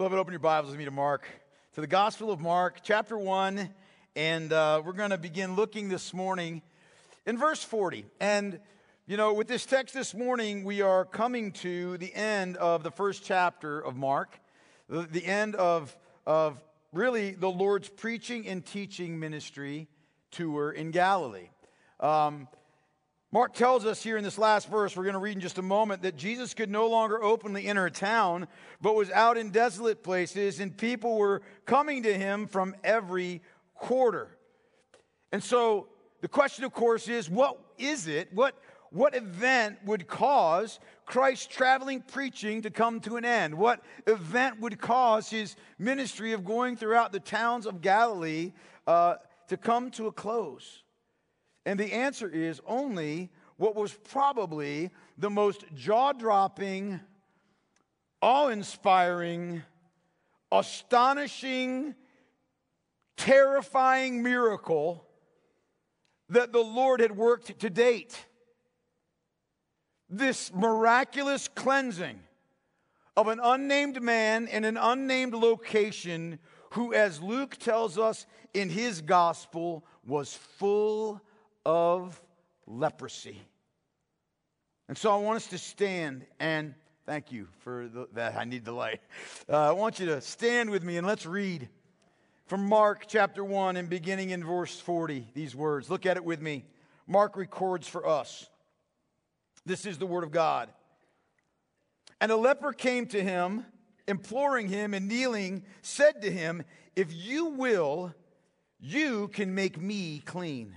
Beloved, open your Bibles with me to Mark, to the Gospel of Mark, chapter 1. And uh, we're going to begin looking this morning in verse 40. And, you know, with this text this morning, we are coming to the end of the first chapter of Mark, the, the end of, of really the Lord's preaching and teaching ministry tour in Galilee. Um, Mark tells us here in this last verse, we're going to read in just a moment, that Jesus could no longer openly enter a town, but was out in desolate places, and people were coming to him from every quarter. And so the question, of course, is what is it? What, what event would cause Christ's traveling preaching to come to an end? What event would cause his ministry of going throughout the towns of Galilee uh, to come to a close? And the answer is only what was probably the most jaw dropping, awe inspiring, astonishing, terrifying miracle that the Lord had worked to date. This miraculous cleansing of an unnamed man in an unnamed location who, as Luke tells us in his gospel, was full of leprosy. And so I want us to stand and thank you for the, that. I need the light. Uh, I want you to stand with me and let's read from Mark chapter 1 and beginning in verse 40 these words. Look at it with me. Mark records for us. This is the word of God. And a leper came to him, imploring him and kneeling, said to him, If you will, you can make me clean.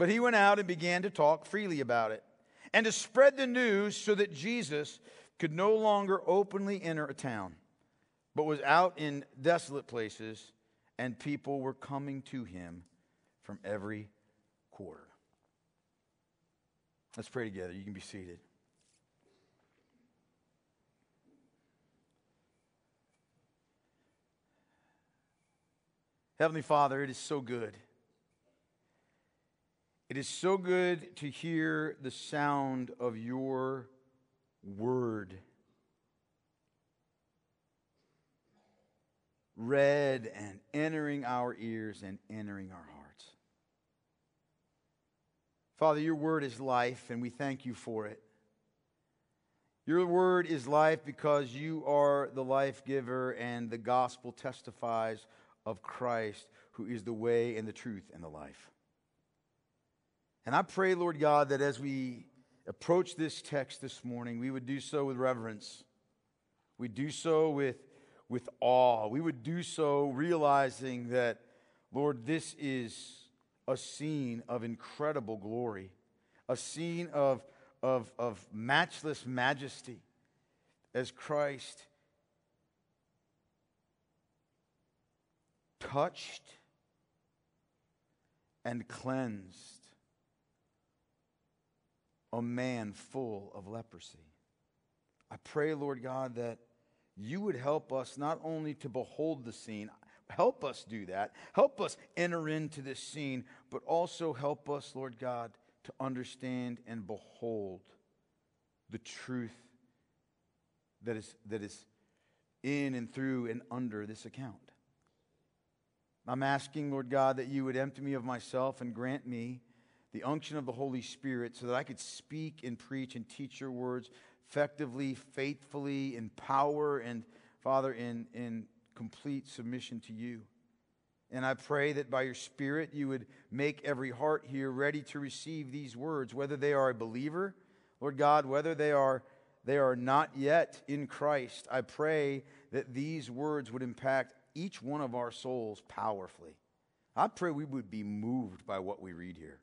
But he went out and began to talk freely about it and to spread the news so that Jesus could no longer openly enter a town, but was out in desolate places, and people were coming to him from every quarter. Let's pray together. You can be seated. Heavenly Father, it is so good it is so good to hear the sound of your word read and entering our ears and entering our hearts. Father, your word is life, and we thank you for it. Your word is life because you are the life giver, and the gospel testifies of Christ, who is the way and the truth and the life. And I pray, Lord God, that as we approach this text this morning, we would do so with reverence. We do so with, with awe. We would do so realizing that, Lord, this is a scene of incredible glory, a scene of, of, of matchless majesty as Christ touched and cleansed a man full of leprosy. I pray, Lord God, that you would help us not only to behold the scene, help us do that, help us enter into this scene, but also help us, Lord God, to understand and behold the truth that is, that is in and through and under this account. I'm asking, Lord God, that you would empty me of myself and grant me the unction of the Holy Spirit so that I could speak and preach and teach your words effectively, faithfully, in power, and Father, in, in complete submission to you. And I pray that by your Spirit you would make every heart here ready to receive these words, whether they are a believer, Lord God, whether they are they are not yet in Christ. I pray that these words would impact each one of our souls powerfully. I pray we would be moved by what we read here.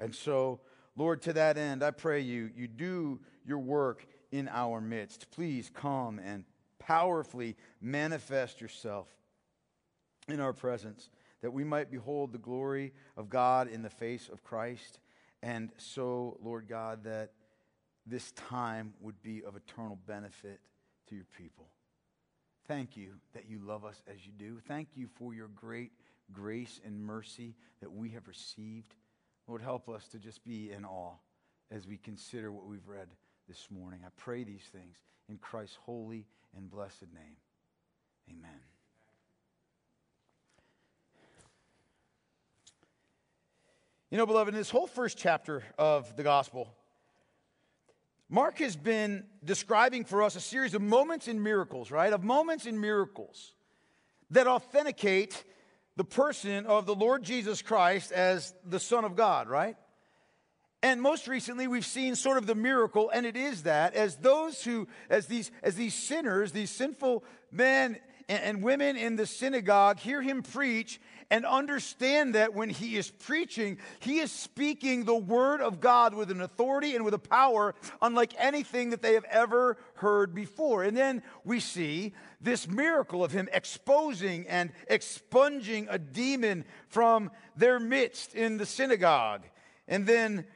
And so, Lord, to that end, I pray you, you do your work in our midst. Please come and powerfully manifest yourself in our presence, that we might behold the glory of God in the face of Christ. And so, Lord God, that this time would be of eternal benefit to your people. Thank you that you love us as you do. Thank you for your great grace and mercy that we have received. Lord, help us to just be in awe as we consider what we've read this morning. I pray these things in Christ's holy and blessed name. Amen. You know, beloved, in this whole first chapter of the gospel, Mark has been describing for us a series of moments and miracles, right? Of moments and miracles that authenticate the person of the Lord Jesus Christ as the Son of God, right? And most recently, we've seen sort of the miracle, and it is that as those who, as these, as these sinners, these sinful men and, women in the synagogue hear him preach and understand that when he is preaching, he is speaking the word of God with an authority and with a power unlike anything that they have ever heard before. And then we see this miracle of him exposing and expunging a demon from their midst in the synagogue. And then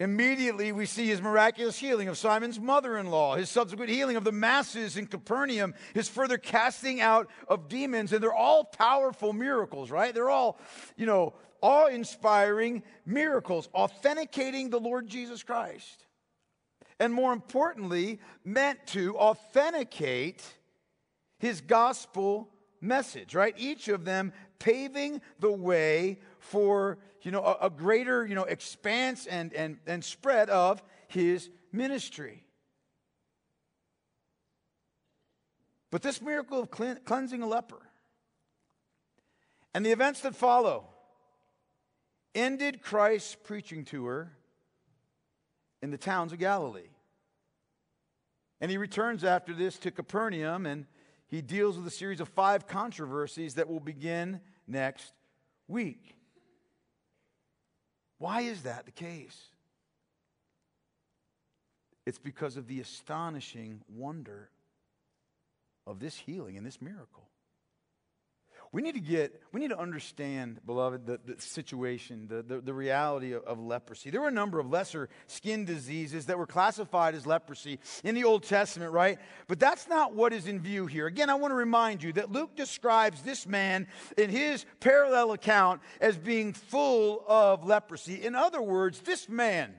Immediately, we see his miraculous healing of Simon's mother in law, his subsequent healing of the masses in Capernaum, his further casting out of demons. And they're all powerful miracles, right? They're all, you know, awe inspiring miracles, authenticating the Lord Jesus Christ. And more importantly, meant to authenticate his gospel message, right? Each of them paving the way for you know, a, a greater you know, expanse and, and, and spread of his ministry. But this miracle of cleansing a leper and the events that follow ended Christ's preaching tour in the towns of Galilee. And he returns after this to Capernaum and he deals with a series of five controversies that will begin next week. Why is that the case? It's because of the astonishing wonder of this healing and this miracle. We need to get, we need to understand, beloved, the, the situation, the, the, the reality of, of, leprosy. There were a number of lesser skin diseases that were classified as leprosy in the Old Testament, right? But that's not what is in view here. Again, I want to remind you that Luke describes this man in his parallel account as being full of leprosy. In other words, this man,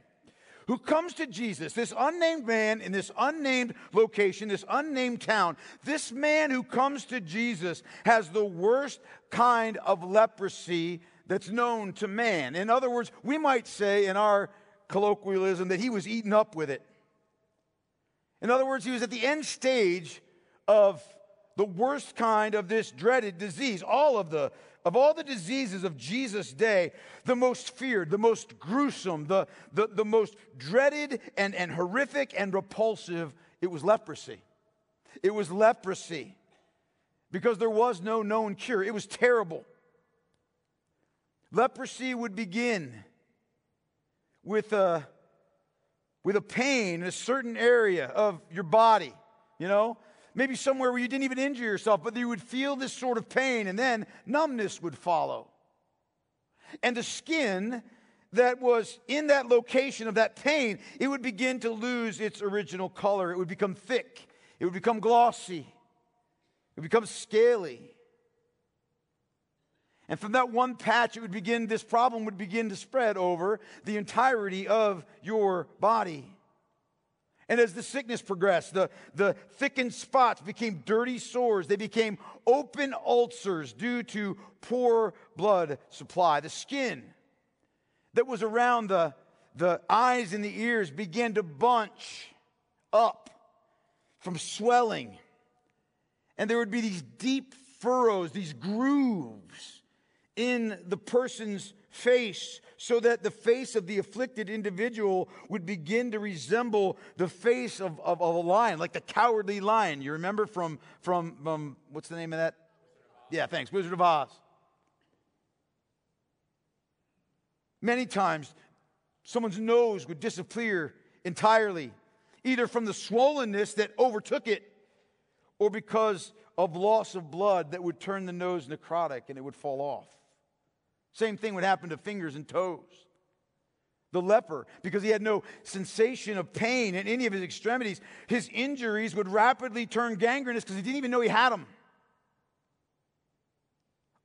who comes to Jesus, this unnamed man in this unnamed location, this unnamed town, this man who comes to Jesus has the worst kind of leprosy that's known to man. In other words, we might say in our colloquialism that he was eaten up with it. In other words, he was at the end stage of the worst kind of this dreaded disease. All of the of all the diseases of Jesus' day, the most feared, the most gruesome, the, the, the most dreaded and, and horrific and repulsive, it was leprosy. It was leprosy because there was no known cure. It was terrible. Leprosy would begin with a, with a pain in a certain area of your body, you know? Maybe somewhere where you didn't even injure yourself, but you would feel this sort of pain, and then numbness would follow. And the skin that was in that location of that pain, it would begin to lose its original color. It would become thick, it would become glossy, it would become scaly. And from that one patch, it would begin, this problem would begin to spread over the entirety of your body. And as the sickness progressed, the, the thickened spots became dirty sores. They became open ulcers due to poor blood supply. The skin that was around the, the eyes and the ears began to bunch up from swelling. And there would be these deep furrows, these grooves in the person's face so that the face of the afflicted individual would begin to resemble the face of, of, of, a lion, like the cowardly lion. You remember from, from, from what's the name of that? Yeah, thanks, Wizard of Oz. Many times, someone's nose would disappear entirely, either from the swollenness that overtook it or because of loss of blood that would turn the nose necrotic and it would fall off. Same thing would happen to fingers and toes. The leper, because he had no sensation of pain in any of his extremities, his injuries would rapidly turn gangrenous because he didn't even know he had them.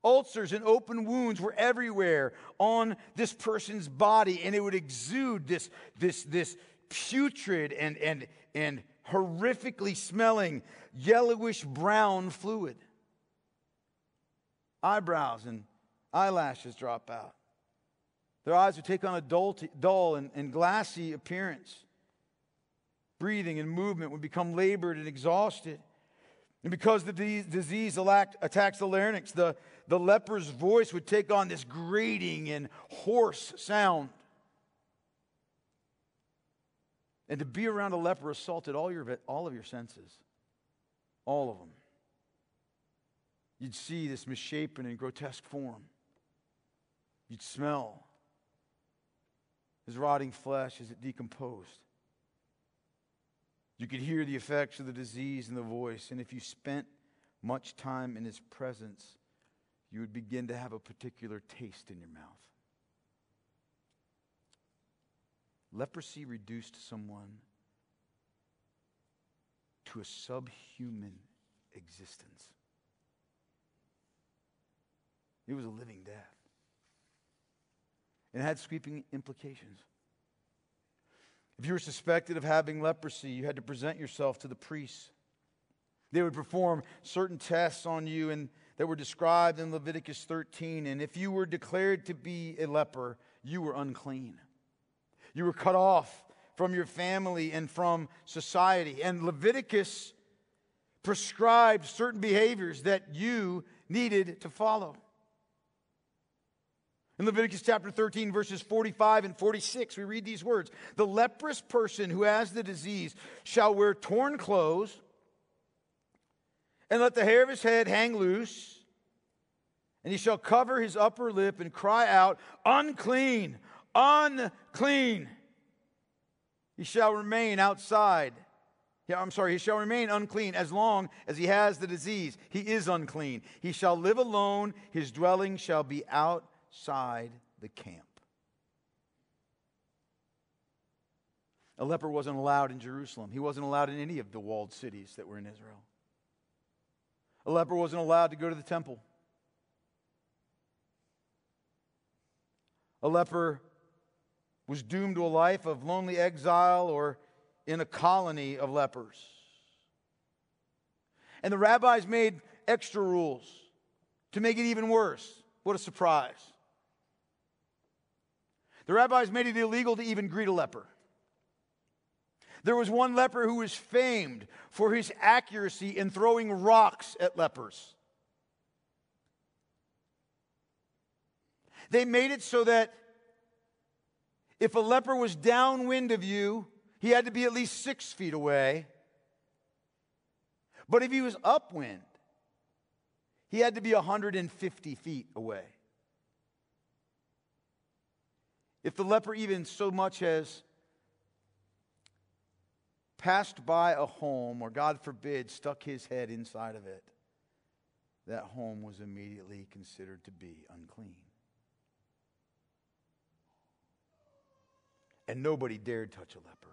Ulcers and open wounds were everywhere on this person's body, and it would exude this, this, this putrid and, and, and horrifically smelling yellowish brown fluid. Eyebrows and eyelashes drop out. Their eyes would take on a dull, dull and, and glassy appearance. Breathing and movement would become labored and exhausted. And because the disease attacks the larynx, the, the leper's voice would take on this grating and hoarse sound. And to be around a leper assaulted all, your, all of your senses, all of them. You'd see this misshapen and grotesque form. You'd smell his rotting flesh as it decomposed. You could hear the effects of the disease in the voice, and if you spent much time in his presence, you would begin to have a particular taste in your mouth. Leprosy reduced someone to a subhuman existence. It was a living death. It had sweeping implications. If you were suspected of having leprosy, you had to present yourself to the priests. They would perform certain tests on you and that were described in Leviticus 13. And if you were declared to be a leper, you were unclean. You were cut off from your family and from society. And Leviticus prescribed certain behaviors that you needed to follow. In Leviticus chapter 13, verses 45 and 46, we read these words The leprous person who has the disease shall wear torn clothes and let the hair of his head hang loose, and he shall cover his upper lip and cry out, Unclean, unclean. He shall remain outside. Yeah, I'm sorry, he shall remain unclean as long as he has the disease. He is unclean. He shall live alone, his dwelling shall be out outside the camp. A leper wasn't allowed in Jerusalem. He wasn't allowed in any of the walled cities that were in Israel. A leper wasn't allowed to go to the temple. A leper was doomed to a life of lonely exile or in a colony of lepers. And the rabbis made extra rules to make it even worse. What a surprise. The rabbis made it illegal to even greet a leper. There was one leper who was famed for his accuracy in throwing rocks at lepers. They made it so that if a leper was downwind of you, he had to be at least six feet away. But if he was upwind, he had to be 150 feet away. If the leper even so much as passed by a home, or God forbid, stuck his head inside of it, that home was immediately considered to be unclean. And nobody dared touch a leper.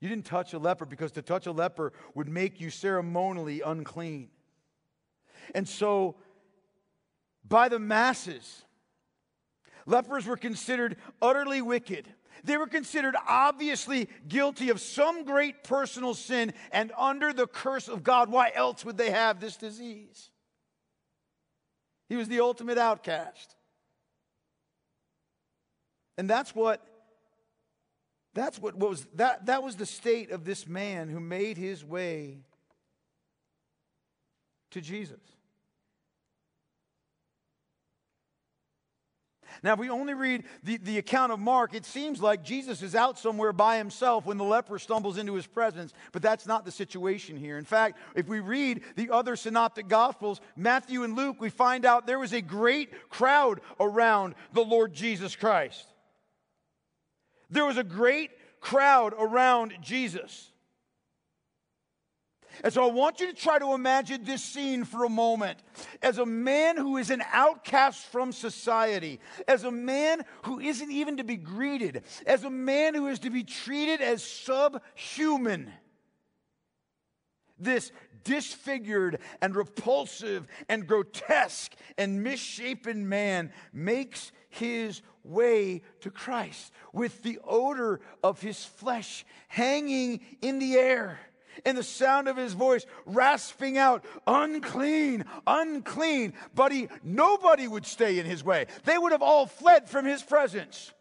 You didn't touch a leper because to touch a leper would make you ceremonially unclean. And so, by the masses, Lepers were considered utterly wicked. They were considered obviously guilty of some great personal sin and under the curse of God. Why else would they have this disease? He was the ultimate outcast. And that's what that's what was that that was the state of this man who made his way to Jesus. Now, if we only read the, the account of Mark, it seems like Jesus is out somewhere by himself when the leper stumbles into his presence, but that's not the situation here. In fact, if we read the other synoptic gospels, Matthew and Luke, we find out there was a great crowd around the Lord Jesus Christ. There was a great crowd around Jesus. And so I want you to try to imagine this scene for a moment. As a man who is an outcast from society, as a man who isn't even to be greeted, as a man who is to be treated as subhuman. This disfigured and repulsive and grotesque and misshapen man makes his way to Christ with the odor of his flesh hanging in the air and the sound of his voice rasping out, unclean, unclean. He, nobody would stay in his way. They would have all fled from his presence.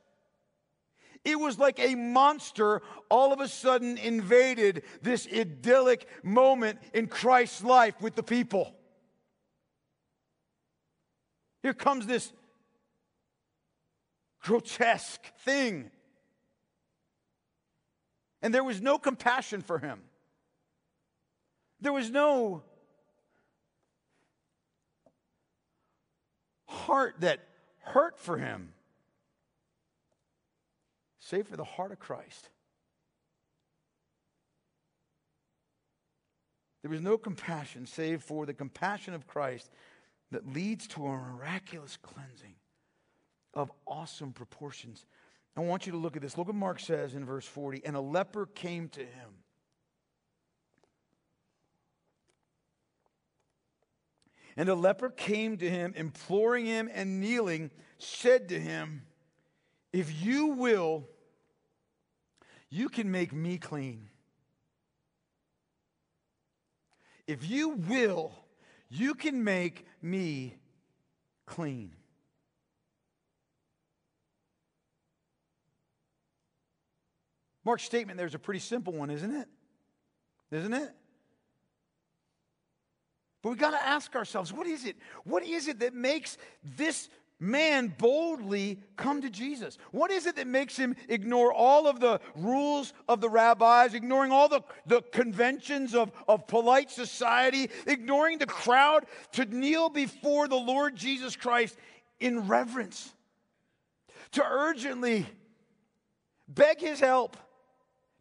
It was like a monster all of a sudden invaded this idyllic moment in Christ's life with the people. Here comes this grotesque thing. And there was no compassion for him. There was no heart that hurt for him save for the heart of Christ. There was no compassion save for the compassion of Christ that leads to a miraculous cleansing of awesome proportions. I want you to look at this. Look what Mark says in verse 40. And a leper came to him. And a leper came to him, imploring him and kneeling, said to him, If you will, you can make me clean. If you will, you can make me clean. Mark's statement there's a pretty simple one, isn't it? Isn't it? But we got to ask ourselves what is it? What is it that makes this man boldly come to Jesus? What is it that makes him ignore all of the rules of the rabbis, ignoring all the, the conventions of, of polite society, ignoring the crowd to kneel before the Lord Jesus Christ in reverence, to urgently beg his help,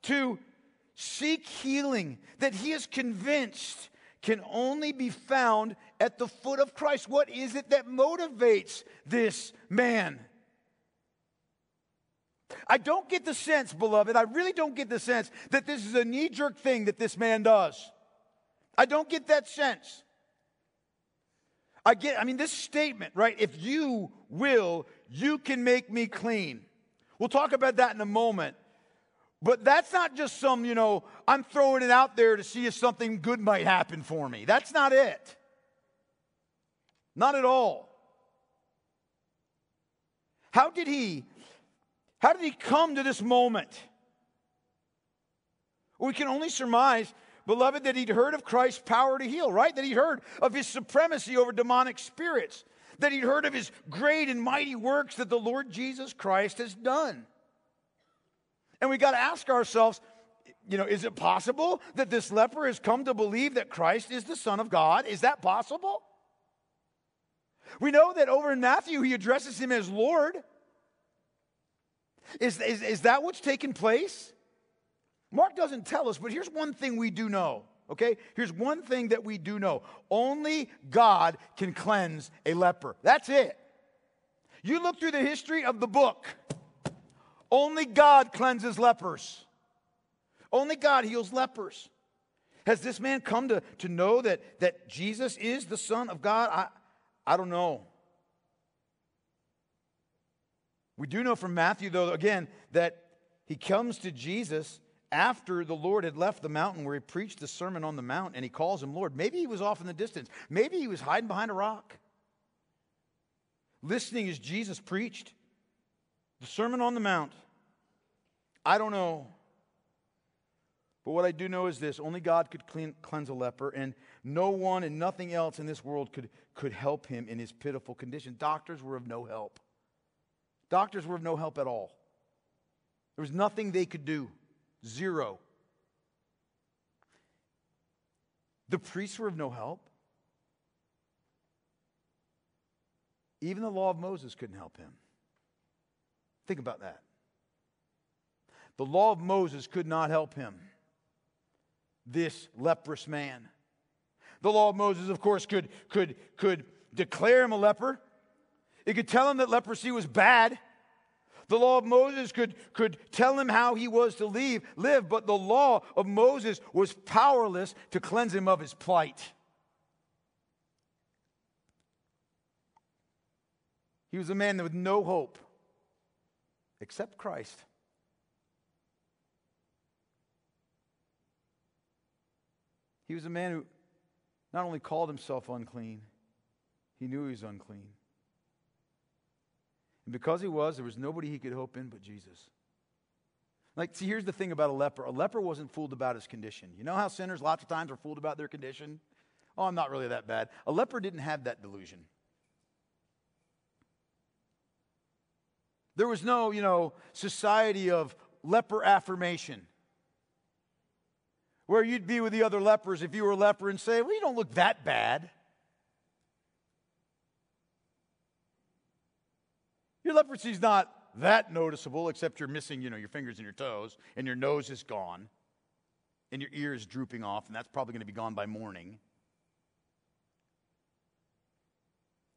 to seek healing that he is convinced can only be found at the foot of Christ. What is it that motivates this man? I don't get the sense, beloved, I really don't get the sense that this is a knee jerk thing that this man does. I don't get that sense. I get, I mean, this statement, right? If you will, you can make me clean. We'll talk about that in a moment. But that's not just some, you know, I'm throwing it out there to see if something good might happen for me. That's not it. Not at all. How did he how did he come to this moment? we can only surmise, beloved, that he'd heard of Christ's power to heal, right? That he'd heard of his supremacy over demonic spirits, that he'd heard of his great and mighty works that the Lord Jesus Christ has done. And we got to ask ourselves, you know, is it possible that this leper has come to believe that Christ is the Son of God? Is that possible? We know that over in Matthew, he addresses him as Lord. Is, is, is that what's taken place? Mark doesn't tell us, but here's one thing we do know, okay? Here's one thing that we do know only God can cleanse a leper. That's it. You look through the history of the book. Only God cleanses lepers. Only God heals lepers. Has this man come to, to know that, that Jesus is the Son of God? I, I don't know. We do know from Matthew, though, again, that he comes to Jesus after the Lord had left the mountain where he preached the Sermon on the Mount and he calls him Lord. Maybe he was off in the distance. Maybe he was hiding behind a rock, listening as Jesus preached the Sermon on the Mount. I don't know. But what I do know is this only God could clean, cleanse a leper, and no one and nothing else in this world could, could help him in his pitiful condition. Doctors were of no help. Doctors were of no help at all. There was nothing they could do. Zero. The priests were of no help. Even the law of Moses couldn't help him. Think about that. The law of Moses could not help him. this leprous man. The law of Moses, of course, could, could, could declare him a leper. It could tell him that leprosy was bad. The law of Moses could, could tell him how he was to leave, live, but the law of Moses was powerless to cleanse him of his plight. He was a man with no hope except Christ. He was a man who not only called himself unclean, he knew he was unclean. And because he was, there was nobody he could hope in but Jesus. Like, see, here's the thing about a leper a leper wasn't fooled about his condition. You know how sinners lots of times are fooled about their condition? Oh, I'm not really that bad. A leper didn't have that delusion. There was no, you know, society of leper affirmation where you'd be with the other lepers if you were a leper and say, Well, you don't look that bad. Your leprosy's not that noticeable, except you're missing, you know, your fingers and your toes, and your nose is gone, and your ear is drooping off, and that's probably going to be gone by morning.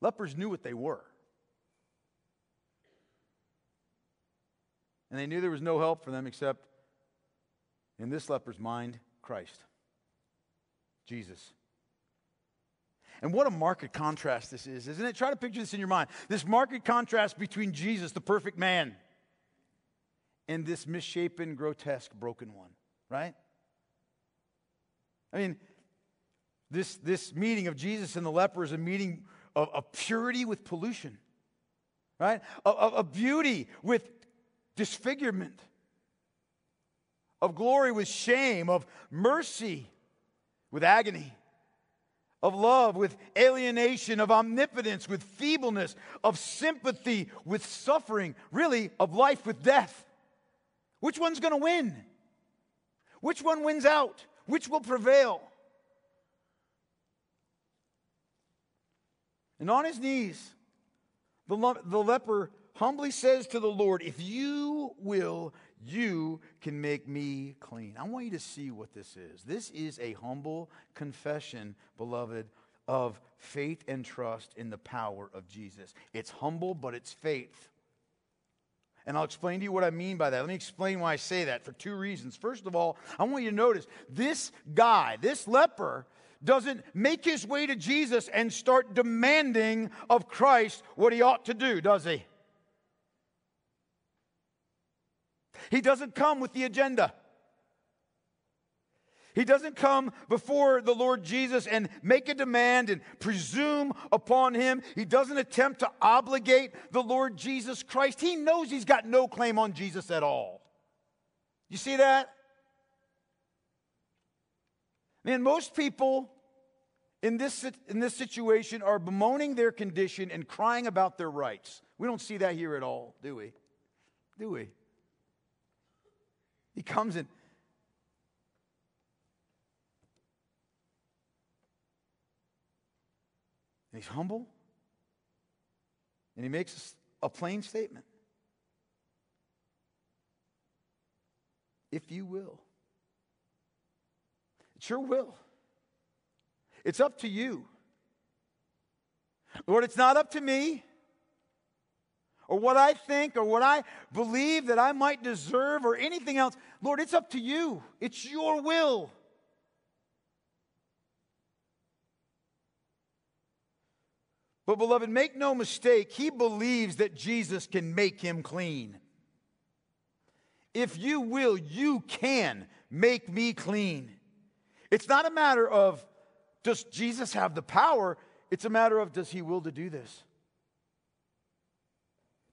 Lepers knew what they were. And they knew there was no help for them except, in this leper's mind, Christ, Jesus. And what a marked contrast this is, isn't it? Try to picture this in your mind. This marked contrast between Jesus, the perfect man, and this misshapen, grotesque, broken one, right? I mean, this, this meeting of Jesus and the leper is a meeting of, of purity with pollution, right? Of, of beauty with disfigurement, of glory with shame, of mercy with agony of love, with alienation, of omnipotence, with feebleness, of sympathy, with suffering, really, of life with death. Which one's going to win? Which one wins out? Which will prevail? And on his knees, the, the leper humbly says to the Lord, If you will, you can make me clean. I want you to see what this is. This is a humble confession, beloved, of faith and trust in the power of Jesus. It's humble, but it's faith. And I'll explain to you what I mean by that. Let me explain why I say that for two reasons. First of all, I want you to notice this guy, this leper, doesn't make his way to Jesus and start demanding of Christ what he ought to do, does he? He doesn't come with the agenda. He doesn't come before the Lord Jesus and make a demand and presume upon him. He doesn't attempt to obligate the Lord Jesus Christ. He knows he's got no claim on Jesus at all. You see that? Man, most people in this, in this situation are bemoaning their condition and crying about their rights. We don't see that here at all, do we? Do we? He comes in. And he's humble. And he makes a plain statement. If you will. it's your will. It's up to you. Lord, it's not up to me or what I think or what I believe that I might deserve or anything else. Lord, it's up to you. It's your will. But, beloved, make no mistake, he believes that Jesus can make him clean. If you will, you can make me clean. It's not a matter of does Jesus have the power, it's a matter of does he will to do this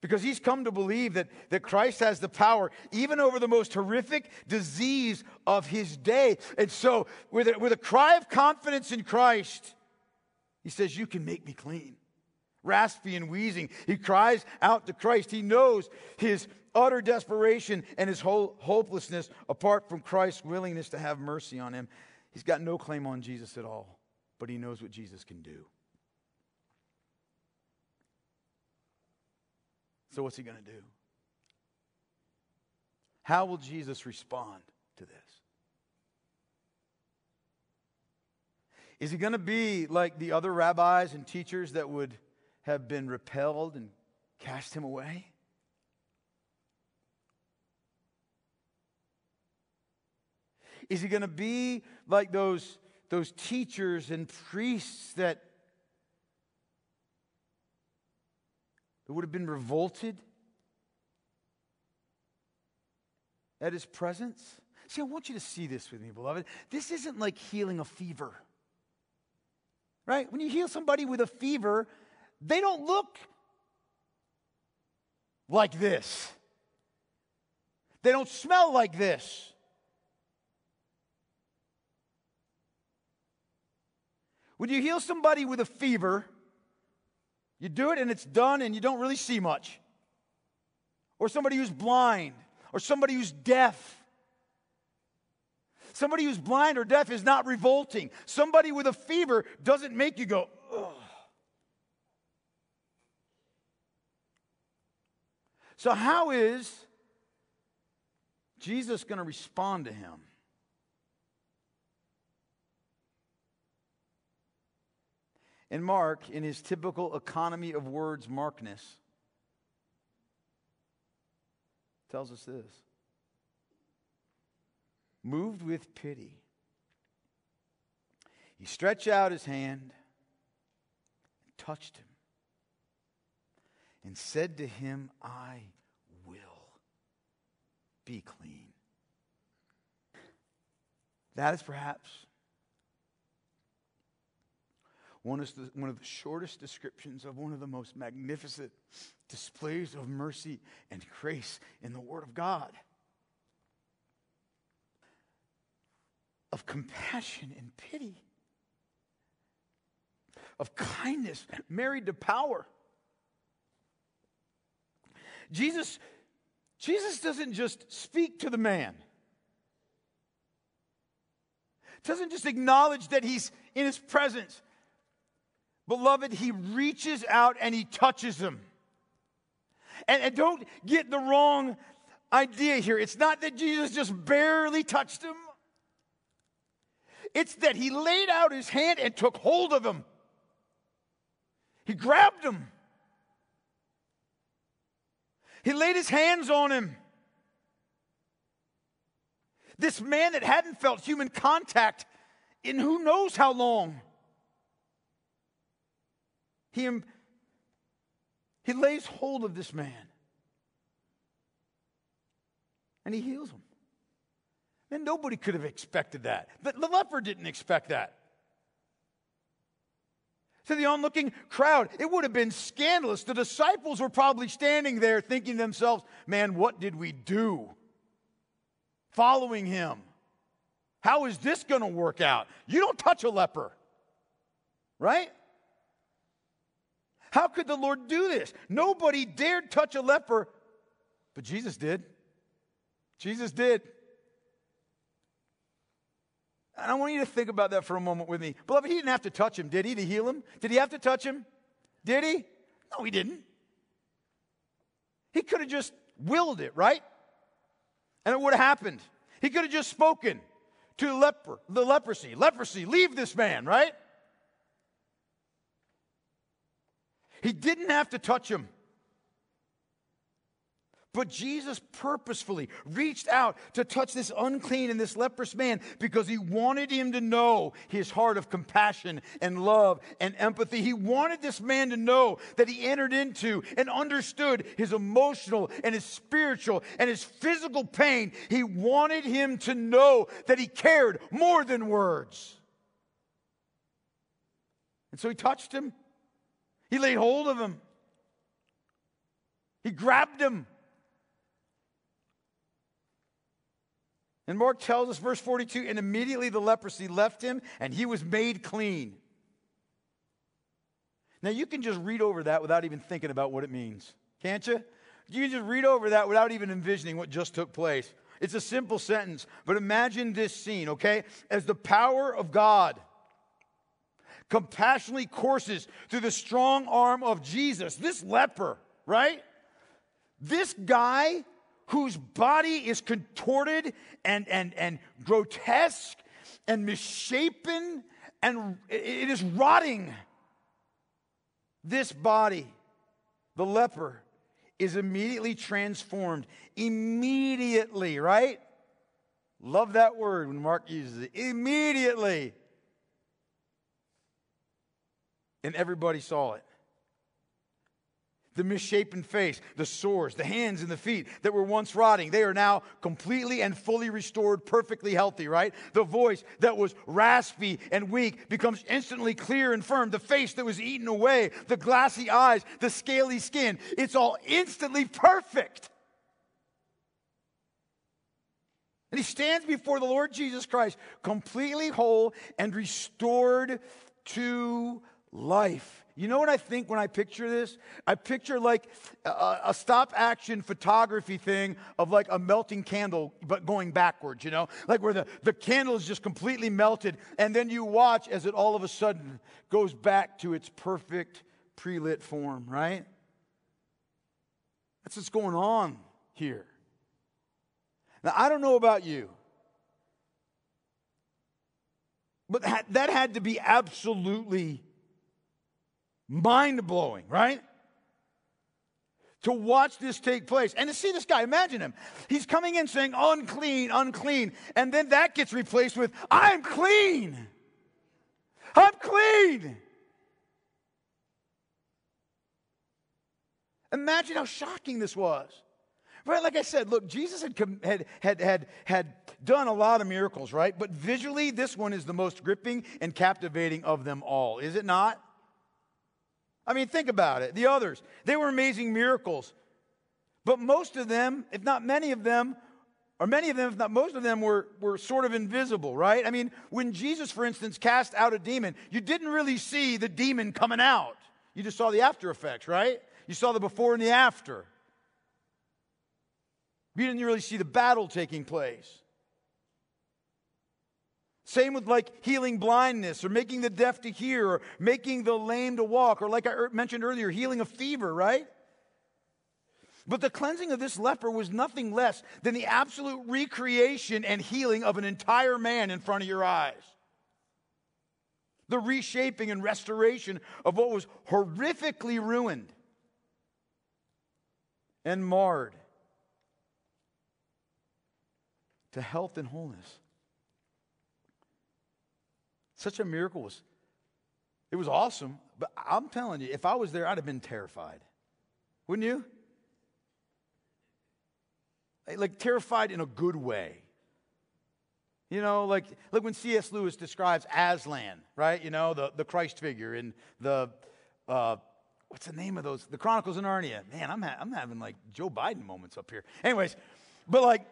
because he's come to believe that, that Christ has the power even over the most horrific disease of his day. And so, with a, with a cry of confidence in Christ, he says, You can make me clean. Raspy and wheezing, he cries out to Christ. He knows his utter desperation and his whole hopelessness apart from Christ's willingness to have mercy on him. He's got no claim on Jesus at all, but he knows what Jesus can do. So, what's he going to do? How will Jesus respond to this? Is he going to be like the other rabbis and teachers that would have been repelled and cast him away? Is he going to be like those, those teachers and priests that, that would have been revolted at his presence? See, I want you to see this with me, beloved. This isn't like healing a fever. Right? When you heal somebody with a fever, they don't look like this. They don't smell like this. When you heal somebody with a fever, you do it and it's done and you don't really see much. Or somebody who's blind, or somebody who's deaf. Somebody who's blind or deaf is not revolting. Somebody with a fever doesn't make you go, ugh. So, how is Jesus going to respond to him? And Mark, in his typical economy of words markness, tells us this moved with pity, he stretched out his hand, and touched him, and said to him, I will be clean. That is perhaps one of, the, one of the shortest descriptions of one of the most magnificent displays of mercy and grace in the Word of God. Of compassion and pity, of kindness married to power. Jesus, Jesus doesn't just speak to the man doesn't just acknowledge that he's in his presence. Beloved, he reaches out and he touches him. And, and, don't get the wrong idea here. It's not that Jesus just barely touched him, it's that he laid out his hand and took hold of him. He grabbed him, he laid his hands on him. This man that hadn't felt human contact in who knows how long. He, he lays hold of this man and he heals him. And nobody could have expected that. The, the leper didn't expect that. To the onlooking crowd, it would have been scandalous. The disciples were probably standing there thinking to themselves, man, what did we do? Following him. How is this going to work out? You don't touch a leper, right? How could the Lord do this? Nobody dared touch a leper, but Jesus did. Jesus did. And I want you to think about that for a moment with me. Beloved, he didn't have to touch him, did he, to heal him? Did he have to touch him? Did he? No, he didn't. He could have just willed it, right? And it would have happened. He could have just spoken to the leper, the leprosy. Leprosy, leave this man, right? He didn't have to touch him. But Jesus purposefully reached out to touch this unclean and this leprous man because he wanted him to know his heart of compassion and love and empathy. He wanted this man to know that he entered into and understood his emotional and his spiritual and his physical pain. He wanted him to know that he cared more than words. And so he touched him. He laid hold of him. He grabbed him. And Mark tells us, verse 42, and immediately the leprosy left him and he was made clean. Now, you can just read over that without even thinking about what it means, can't you? You can just read over that without even envisioning what just took place. It's a simple sentence, but imagine this scene, okay? As the power of God compassionately courses through the strong arm of Jesus. This leper, right? This guy whose body is contorted and, and, and grotesque and misshapen, and it is rotting. This body, the leper, is immediately transformed. Immediately, right? Love that word when Mark uses it. Immediately. And everybody saw it the misshapen face, the sores, the hands and the feet that were once rotting, they are now completely and fully restored, perfectly healthy, right? The voice that was raspy and weak becomes instantly clear and firm. The face that was eaten away, the glassy eyes, the scaly skin, it's all instantly perfect. And he stands before the Lord Jesus Christ, completely whole and restored to life. You know what I think when I picture this? I picture like a, a, stop action photography thing of like a melting candle, but going backwards, you know? Like where the, the candle is just completely melted, and then you watch as it all of a sudden goes back to its perfect pre lit form, right? That's what's going on here. Now, I don't know about you, but that had to be absolutely Mind blowing, right? To watch this take place and to see this guy, imagine him. He's coming in saying, unclean, unclean. And then that gets replaced with, I'm clean. I'm clean. Imagine how shocking this was. Right, like I said, look, Jesus had, had, had, had, had done a lot of miracles, right? But visually, this one is the most gripping and captivating of them all, is it not? I mean, think about it. The others, they were amazing miracles. But most of them, if not many of them, or many of them, if not most of them, were, were sort of invisible, right? I mean, when Jesus, for instance, cast out a demon, you didn't really see the demon coming out. You just saw the after effects, right? You saw the before and the after. You didn't really see the battle taking place. Same with like healing blindness or making the deaf to hear or making the lame to walk or like I er, mentioned earlier, healing a fever, right? But the cleansing of this leper was nothing less than the absolute recreation and healing of an entire man in front of your eyes. The reshaping and restoration of what was horrifically ruined and marred to health and wholeness. Such a miracle was, it was awesome. But I'm telling you, if I was there, I'd have been terrified. Wouldn't you? Like terrified in a good way. You know, like, like when C.S. Lewis describes Aslan, right? You know, the, the Christ figure in the, uh, what's the name of those? The Chronicles of Narnia. Man, I'm, ha- I'm having like Joe Biden moments up here. Anyways, but like,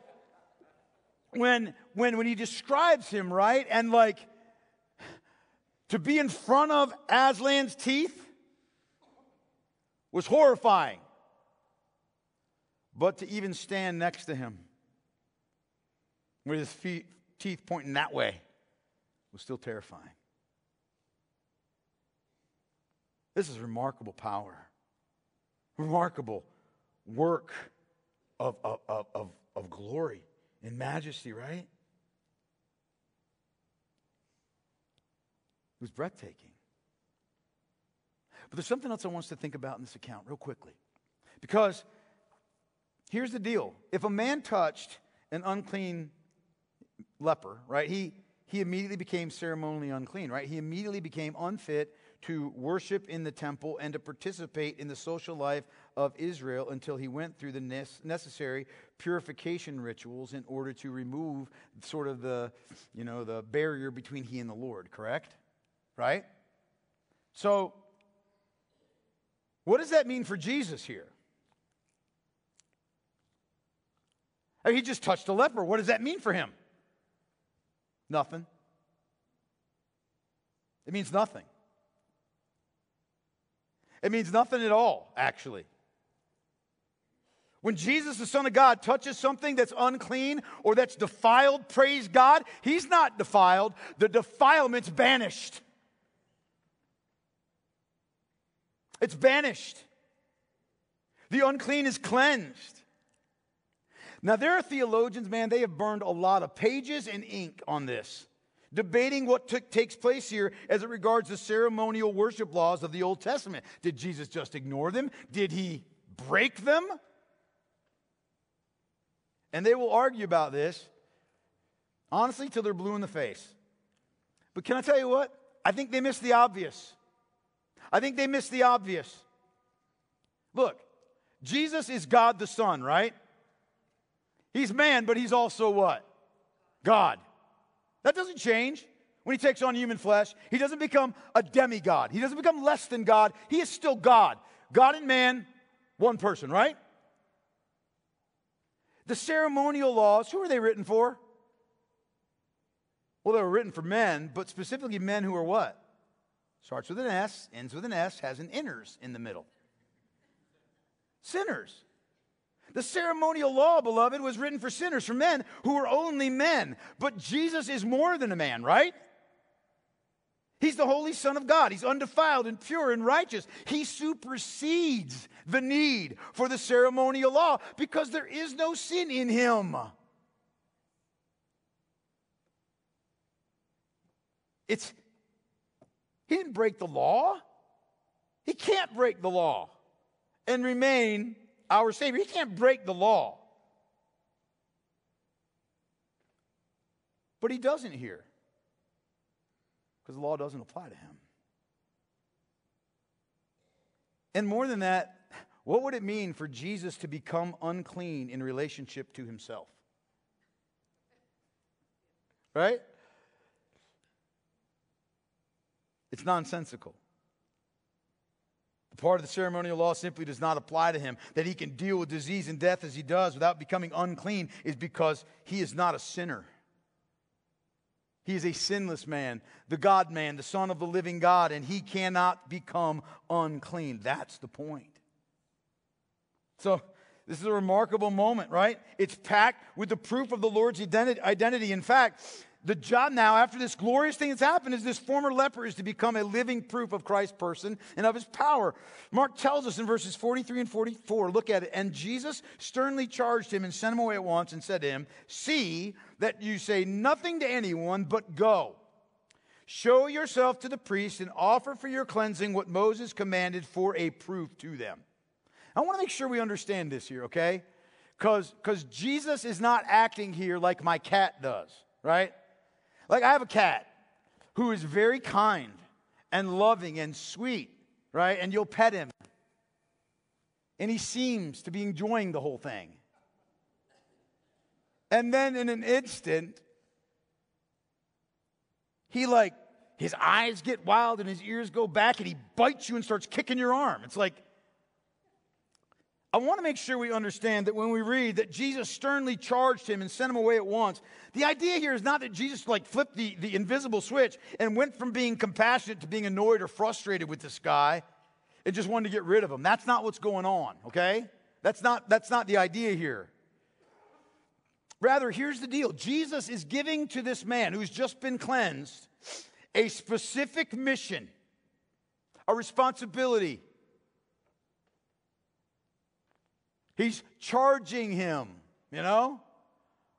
when, when, when he describes him, right? And like, to be in front of Aslan's teeth was horrifying. But to even stand next to him with his feet, teeth pointing that way was still terrifying. This is remarkable power, remarkable work of, of, of, of glory and majesty, right? It was breathtaking. But there's something else I want us to think about in this account, real quickly. Because here's the deal if a man touched an unclean leper, right, he, he immediately became ceremonially unclean, right? He immediately became unfit to worship in the temple and to participate in the social life of Israel until he went through the necessary purification rituals in order to remove sort of the, you know, the barrier between he and the Lord, correct? Right? So, what does that mean for Jesus here? He just touched a leper. What does that mean for him? Nothing. It means nothing. It means nothing at all, actually. When Jesus, the Son of God, touches something that's unclean or that's defiled, praise God, he's not defiled. The defilement's banished. It's banished. The unclean is cleansed. Now, there are theologians, man, they have burned a lot of pages and ink on this debating what took, takes place here as it regards the ceremonial worship laws of the Old Testament. Did Jesus just ignore them? Did he break them? And they will argue about this, honestly, till they're blue in the face. But can I tell you what? I think they miss the obvious. I think they miss the obvious. Look, Jesus is God the Son, right? He's man, but he's also what? God. That doesn't change when he takes on human flesh. He doesn't become a demigod. He doesn't become less than God. He is still God. God and man, one person, right? The ceremonial laws, who are they written for? Well, they were written for men, but specifically men who are what? Starts with an S, ends with an S, has an inners in the middle. Sinners. The ceremonial law, beloved, was written for sinners, for men who were only men. But Jesus is more than a man, right? He's the Holy Son of God. He's undefiled and pure and righteous. He supersedes the need for the ceremonial law because there is no sin in him. It's, he didn't break the law. He can't break the law and remain our Savior. He can't break the law. But he doesn't here because the law doesn't apply to him. And more than that, what would it mean for Jesus to become unclean in relationship to himself? Right? It's nonsensical. The part of the ceremonial law simply does not apply to him. That he can deal with disease and death as he does without becoming unclean is because he is not a sinner. He is a sinless man, the God man, the Son of the living God, and he cannot become unclean. That's the point. So, this is a remarkable moment, right? It's packed with the proof of the Lord's identity. In fact, the job now, after this glorious thing that's happened, is this former leper is to become a living proof of Christ's person and of his power. Mark tells us in verses 43 and 44, look at it. And Jesus sternly charged him and sent him away at once and said to him, See that you say nothing to anyone, but go. Show yourself to the priest and offer for your cleansing what Moses commanded for a proof to them. I want to make sure we understand this here, okay? Because Jesus is not acting here like my cat does, right? Like, I have a cat who is very kind and loving and sweet, right? And you'll pet him. And he seems to be enjoying the whole thing. And then in an instant, he like, his eyes get wild and his ears go back and he bites you and starts kicking your arm. It's like, I want to make sure we understand that when we read that Jesus sternly charged him and sent him away at once, the idea here is not that Jesus like flipped the, the invisible switch and went from being compassionate to being annoyed or frustrated with this guy and just wanted to get rid of him. That's not what's going on, okay? That's not, that's not the idea here. Rather, here's the deal Jesus is giving to this man who's just been cleansed a specific mission, a responsibility He's charging him, you know?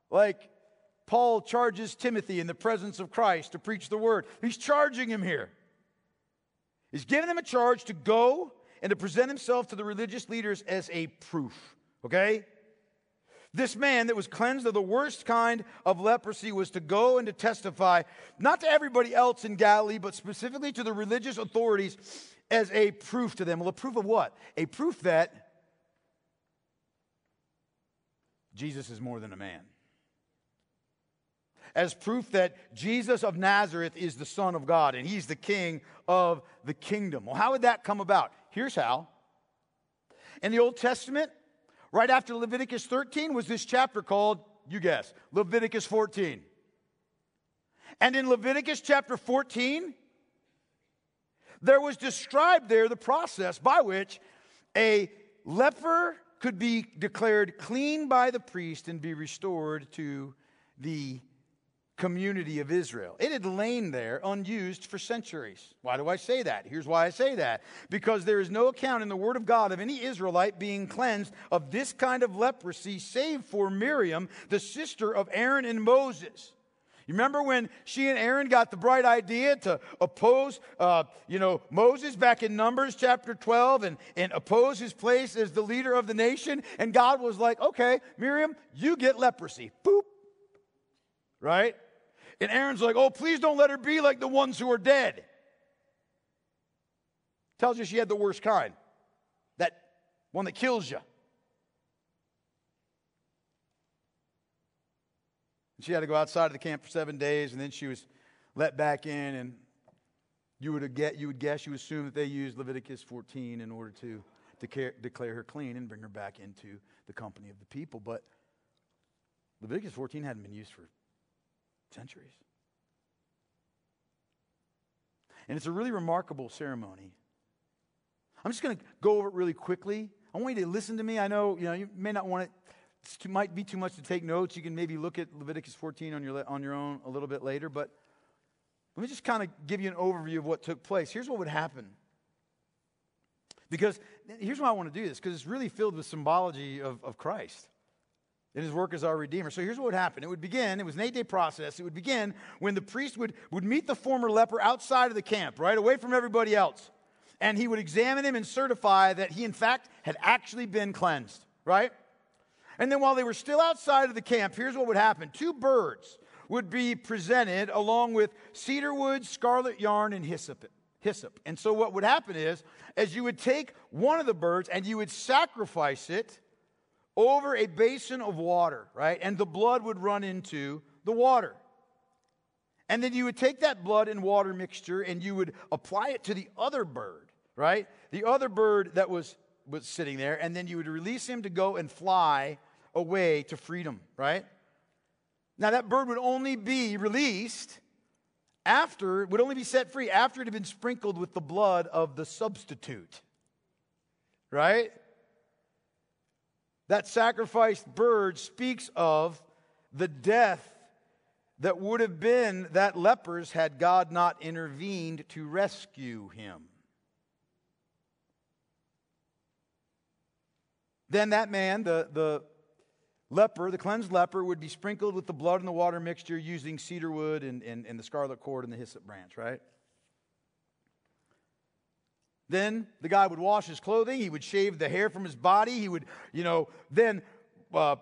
Like Paul charges Timothy in the presence of Christ to preach the word. He's charging him here. He's giving him a charge to go and to present himself to the religious leaders as a proof, okay? This man that was cleansed of the worst kind of leprosy was to go and to testify, not to everybody else in Galilee, but specifically to the religious authorities as a proof to them. Well, a proof of what? A proof that Jesus is more than a man. As proof that Jesus of Nazareth is the Son of God and he's the King of the kingdom. Well, how would that come about? Here's how. In the Old Testament, right after Leviticus 13 was this chapter called, you guess, Leviticus 14. And in Leviticus chapter 14, there was described there the process by which a leper could be declared clean by the priest and be restored to the community of Israel. It had lain there unused for centuries. Why do I say that? Here's why I say that. Because there is no account in the Word of God of any Israelite being cleansed of this kind of leprosy, save for Miriam, the sister of Aaron and Moses. Remember when she and Aaron got the bright idea to oppose, uh, you know, Moses back in Numbers chapter 12 and, and oppose his place as the leader of the nation? And God was like, okay, Miriam, you get leprosy. Boop. Right? And Aaron's like, oh, please don't let her be like the ones who are dead. Tells you she had the worst kind. That one that kills you. She had to go outside of the camp for seven days, and then she was let back in. And you would get, you would guess, you assume that they used Leviticus 14 in order to declare, declare her clean and bring her back into the company of the people. But Leviticus 14 hadn't been used for centuries. And it's a really remarkable ceremony. I'm just going to go over it really quickly. I want you to listen to me. I know, you know, you may not want it it might be too much to take notes. You can maybe look at Leviticus 14 on your, on your own a little bit later, but let me just kind of give you an overview of what took place. Here's what would happen. Because here's why I want to do this, because it's really filled with symbology of, of Christ and his work as our Redeemer. So here's what would happen. It would begin, it was an eight day process. It would begin when the priest would, would meet the former leper outside of the camp, right, away from everybody else. And he would examine him and certify that he, in fact, had actually been cleansed, right? And then while they were still outside of the camp, here's what would happen two birds would be presented along with cedar wood, scarlet yarn, and hyssop. hyssop. And so what would happen is, as you would take one of the birds and you would sacrifice it over a basin of water, right? And the blood would run into the water. And then you would take that blood and water mixture and you would apply it to the other bird, right? The other bird that was, was sitting there, and then you would release him to go and fly away to freedom, right? Now, that bird would only be released after, would only be set free after it had been sprinkled with the blood of the substitute, right? That sacrificed bird speaks of the death that would have been that leper's had God not intervened to rescue him. Then that man, the, the leper, the cleansed leper, would be sprinkled with the blood and the water mixture using cedar wood and, and, and the scarlet cord and the hyssop branch, right? Then the guy would wash his clothing. He would shave the hair from his body. He would, you know, then uh,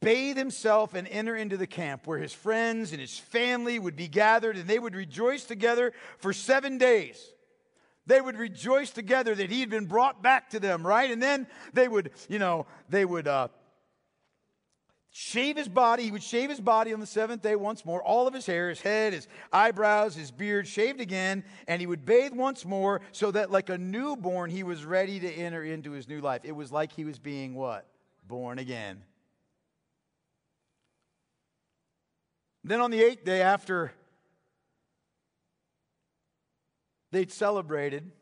bathe himself and enter into the camp where his friends and his family would be gathered and they would rejoice together for seven days. They would rejoice together that he had been brought back to them, right? And then they would, you know, they would uh, shave his body. He would shave his body on the seventh day once more, all of his hair, his head, his eyebrows, his beard, shaved again, and he would bathe once more so that, like a newborn, he was ready to enter into his new life. It was like he was being what? Born again. Then on the eighth day, after they'd celebrated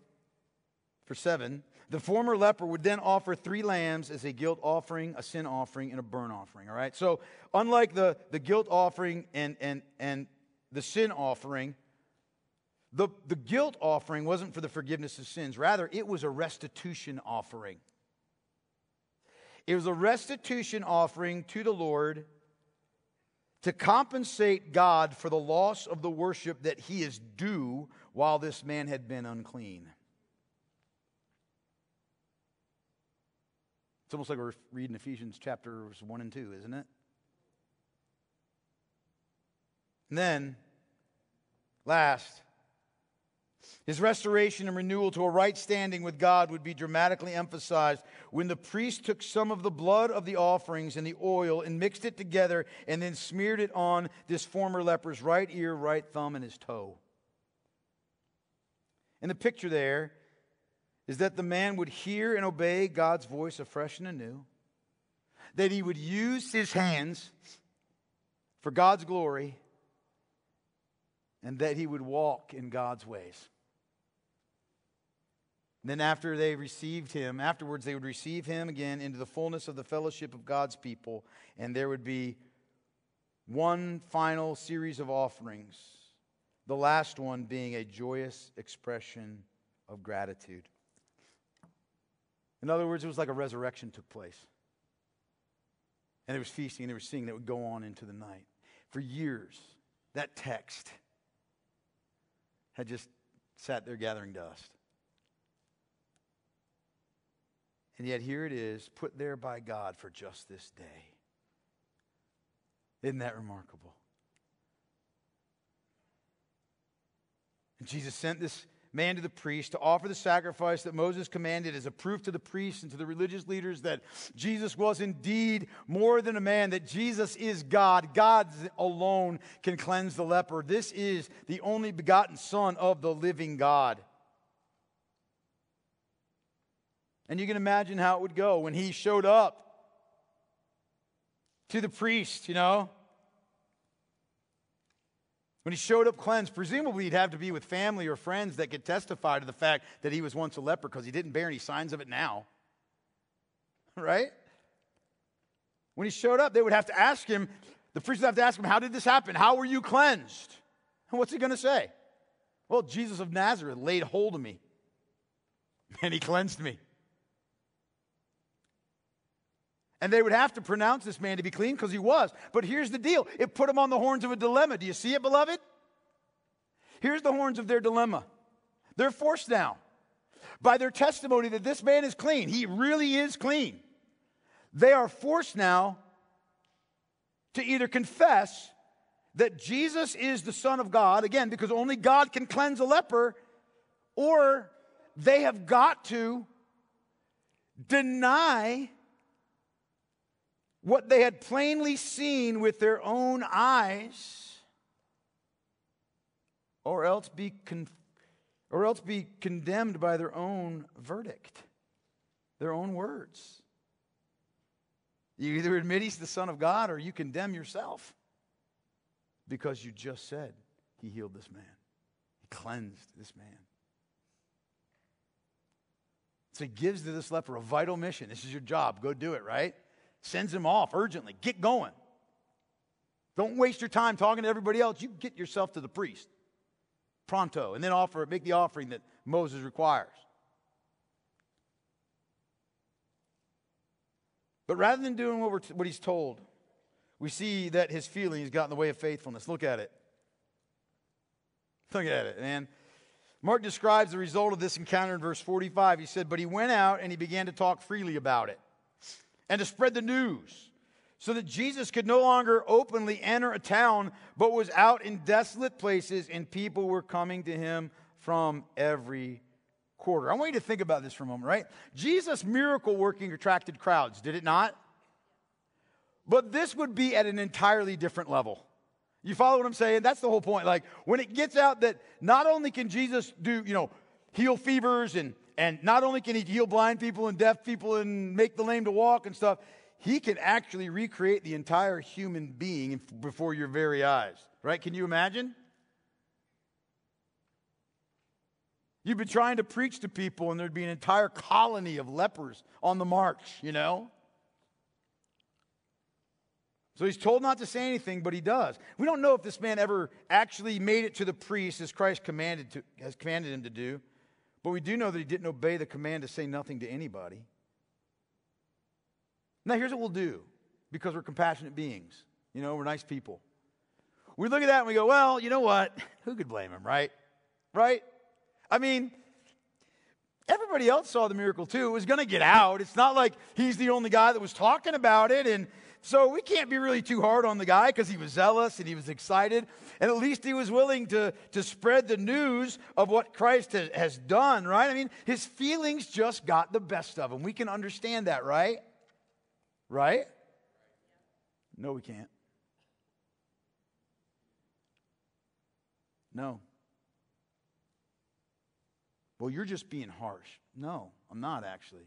for seven, the former leper would then offer three lambs as a guilt offering, a sin offering, and a burnt offering. All right? So, unlike the, the guilt offering and, and, and the sin offering, the, the guilt offering wasn't for the forgiveness of sins. Rather, it was a restitution offering. It was a restitution offering to the Lord to compensate God for the loss of the worship that he is due while this man had been unclean. It's almost like we're reading Ephesians chapters 1 and 2, isn't it? And then, last, his restoration and renewal to a right standing with God would be dramatically emphasized when the priest took some of the blood of the offerings and the oil and mixed it together and then smeared it on this former leper's right ear, right thumb, and his toe. In the picture there, is that the man would hear and obey God's voice afresh and anew, that he would use his hands for God's glory, and that he would walk in God's ways. And then, after they received him, afterwards, they would receive him again into the fullness of the fellowship of God's people, and there would be one final series of offerings, the last one being a joyous expression of gratitude. In other words, it was like a resurrection took place. And there was feasting and there was singing that would go on into the night. For years that text had just sat there gathering dust. And yet here it is, put there by God for just this day. Isn't that remarkable? And Jesus sent this man to the priest to offer the sacrifice that Moses commanded as a proof to the priests and to the religious leaders that Jesus was indeed more than a man, that Jesus is God. God alone can cleanse the leper. This is the only begotten Son of the living God. And you can imagine how it would go when he showed up to the priest, you know. When he showed up cleansed, presumably he'd have to be with family or friends that could testify to the fact that he was once a leper because he didn't bear any signs of it now. Right? When he showed up, they would have to ask him, the priest would have to ask him, How did this happen? How were you cleansed? And what's he going to say? Well, Jesus of Nazareth laid hold of me and he cleansed me. And they would have to pronounce this man to be clean because he was. But here's the deal it put him on the horns of a dilemma. Do you see it, beloved? Here's the horns of their dilemma. They're forced now by their testimony that this man is clean. He really is clean. They are forced now to either confess that Jesus is the Son of God, again, because only God can cleanse a leper, or they have got to deny what they had plainly seen with their own eyes, or else be, con- or else be condemned by their own verdict, their own words. You either admit he's the Son of God or you condemn yourself because you just said he healed this man, he cleansed this man. So he gives to this leper a vital mission. This is your job. Go do it, right? Sends him off urgently. Get going. Don't waste your time talking to everybody else. You get yourself to the priest pronto and then offer make the offering that Moses requires. But rather than doing what, what he's told, we see that his feelings got in the way of faithfulness. Look at it. Look at it, man. Mark describes the result of this encounter in verse 45. He said, But he went out and he began to talk freely about it and to spread the news so that Jesus could no longer openly enter a town, but was out in desolate places, and people were coming to him from every quarter. I want you to think about this for a moment, right? Jesus' miracle working attracted crowds, did it not? But this would be at an entirely different level. You follow what I'm saying? That's the whole point. Like when it gets out that not only can Jesus do, you know, heal fevers and and not only can he heal blind people and deaf people and make the lame to walk and stuff, he can actually recreate the entire human being before your very eyes. Right? Can you imagine? You've been trying to preach to people, and there'd be an entire colony of lepers on the march, you know? So he's told not to say anything, but he does. We don't know if this man ever actually made it to the priest as Christ commanded to, has commanded him to do. But we do know that he didn't obey the command to say nothing to anybody. Now, here's what we'll do because we're compassionate beings. You know, we're nice people. We look at that and we go, well, you know what? Who could blame him, right? Right? I mean, everybody else saw the miracle too. It was going to get out. It's not like he's the only guy that was talking about it. And so we can't be really too hard on the guy because he was zealous and he was excited. And at least he was willing to, to spread the news of what Christ has, has done, right? I mean, his feelings just got the best of him. We can understand that, right? Right? No, we can't. No. Well, you're just being harsh. No, I'm not actually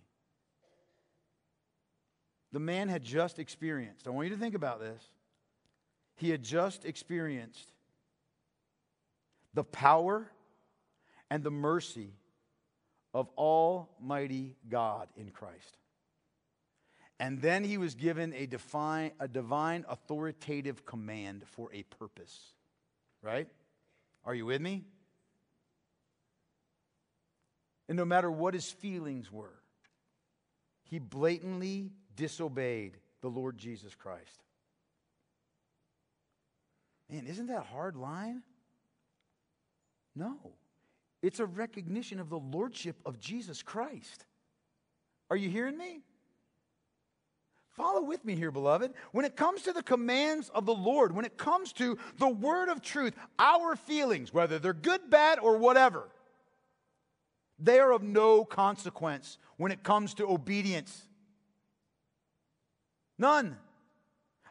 the man had just experienced. I want you to think about this. He had just experienced the power and the mercy of Almighty God in Christ. And then he was given a, define, a divine authoritative command for a purpose. Right? Are you with me? And no matter what his feelings were, he blatantly disobeyed the Lord Jesus Christ. Man, isn't that a hard line? No. It's a recognition of the lordship of Jesus Christ. Are you hearing me? Follow with me here, beloved. When it comes to the commands of the Lord, when it comes to the word of truth, our feelings, whether they're good, bad, or whatever, they are of no consequence when it comes to obedience. None.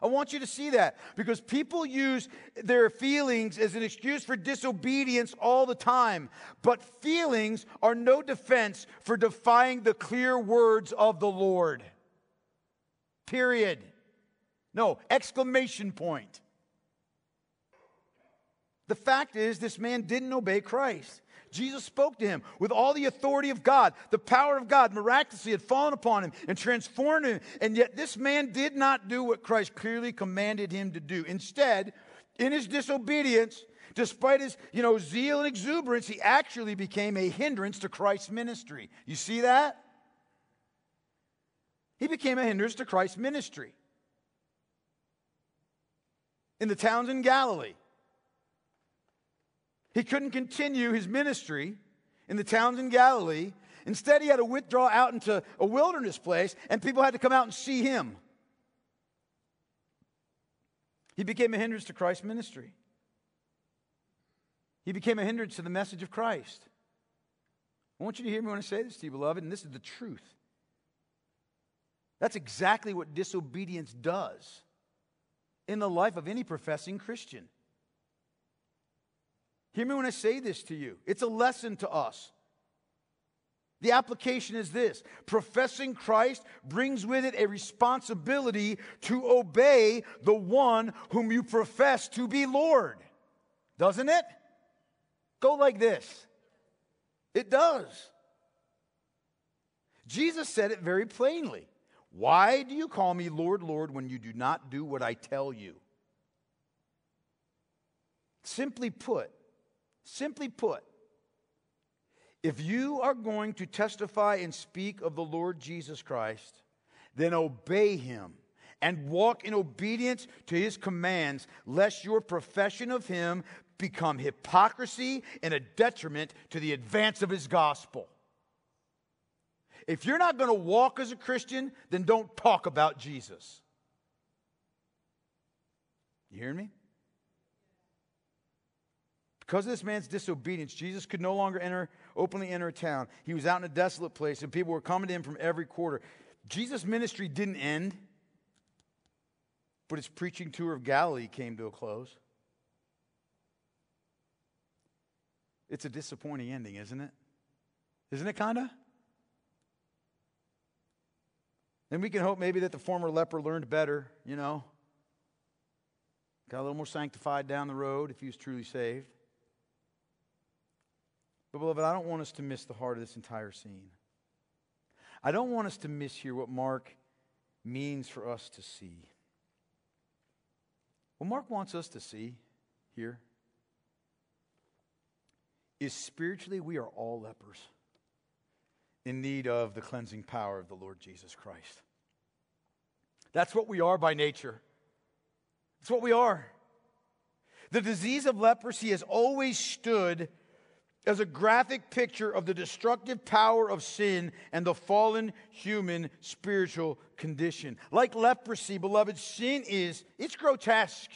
I want you to see that because people use their feelings as an excuse for disobedience all the time. But feelings are no defense for defying the clear words of the Lord. Period. No, exclamation point. The fact is, this man didn't obey Christ. Jesus spoke to him with all the authority of God. The power of God miraculously had fallen upon him and transformed him. And yet, this man did not do what Christ clearly commanded him to do. Instead, in his disobedience, despite his you know, zeal and exuberance, he actually became a hindrance to Christ's ministry. You see that? He became a hindrance to Christ's ministry. In the towns in Galilee, he couldn't continue his ministry in the towns in Galilee. Instead, he had to withdraw out into a wilderness place, and people had to come out and see him. He became a hindrance to Christ's ministry. He became a hindrance to the message of Christ. I want you to hear me when I say this to you, beloved, and this is the truth. That's exactly what disobedience does in the life of any professing Christian. Hear me when I say this to you. It's a lesson to us. The application is this professing Christ brings with it a responsibility to obey the one whom you profess to be Lord. Doesn't it? Go like this. It does. Jesus said it very plainly. Why do you call me Lord, Lord, when you do not do what I tell you? Simply put, Simply put, if you are going to testify and speak of the Lord Jesus Christ, then obey him and walk in obedience to his commands, lest your profession of him become hypocrisy and a detriment to the advance of his gospel. If you're not going to walk as a Christian, then don't talk about Jesus. You hear me? Because of this man's disobedience, Jesus could no longer enter, openly enter a town. He was out in a desolate place, and people were coming to him from every quarter. Jesus' ministry didn't end, but his preaching tour of Galilee came to a close. It's a disappointing ending, isn't it? Isn't it, kind of? And we can hope maybe that the former leper learned better, you know. Got a little more sanctified down the road if he was truly saved. But, beloved, I don't want us to miss the heart of this entire scene. I don't want us to miss here what Mark means for us to see. What Mark wants us to see here is spiritually, we are all lepers in need of the cleansing power of the Lord Jesus Christ. That's what we are by nature. That's what we are. The disease of leprosy has always stood as a graphic picture of the destructive power of sin and the fallen human spiritual condition. Like leprosy, beloved, sin is, it's grotesque.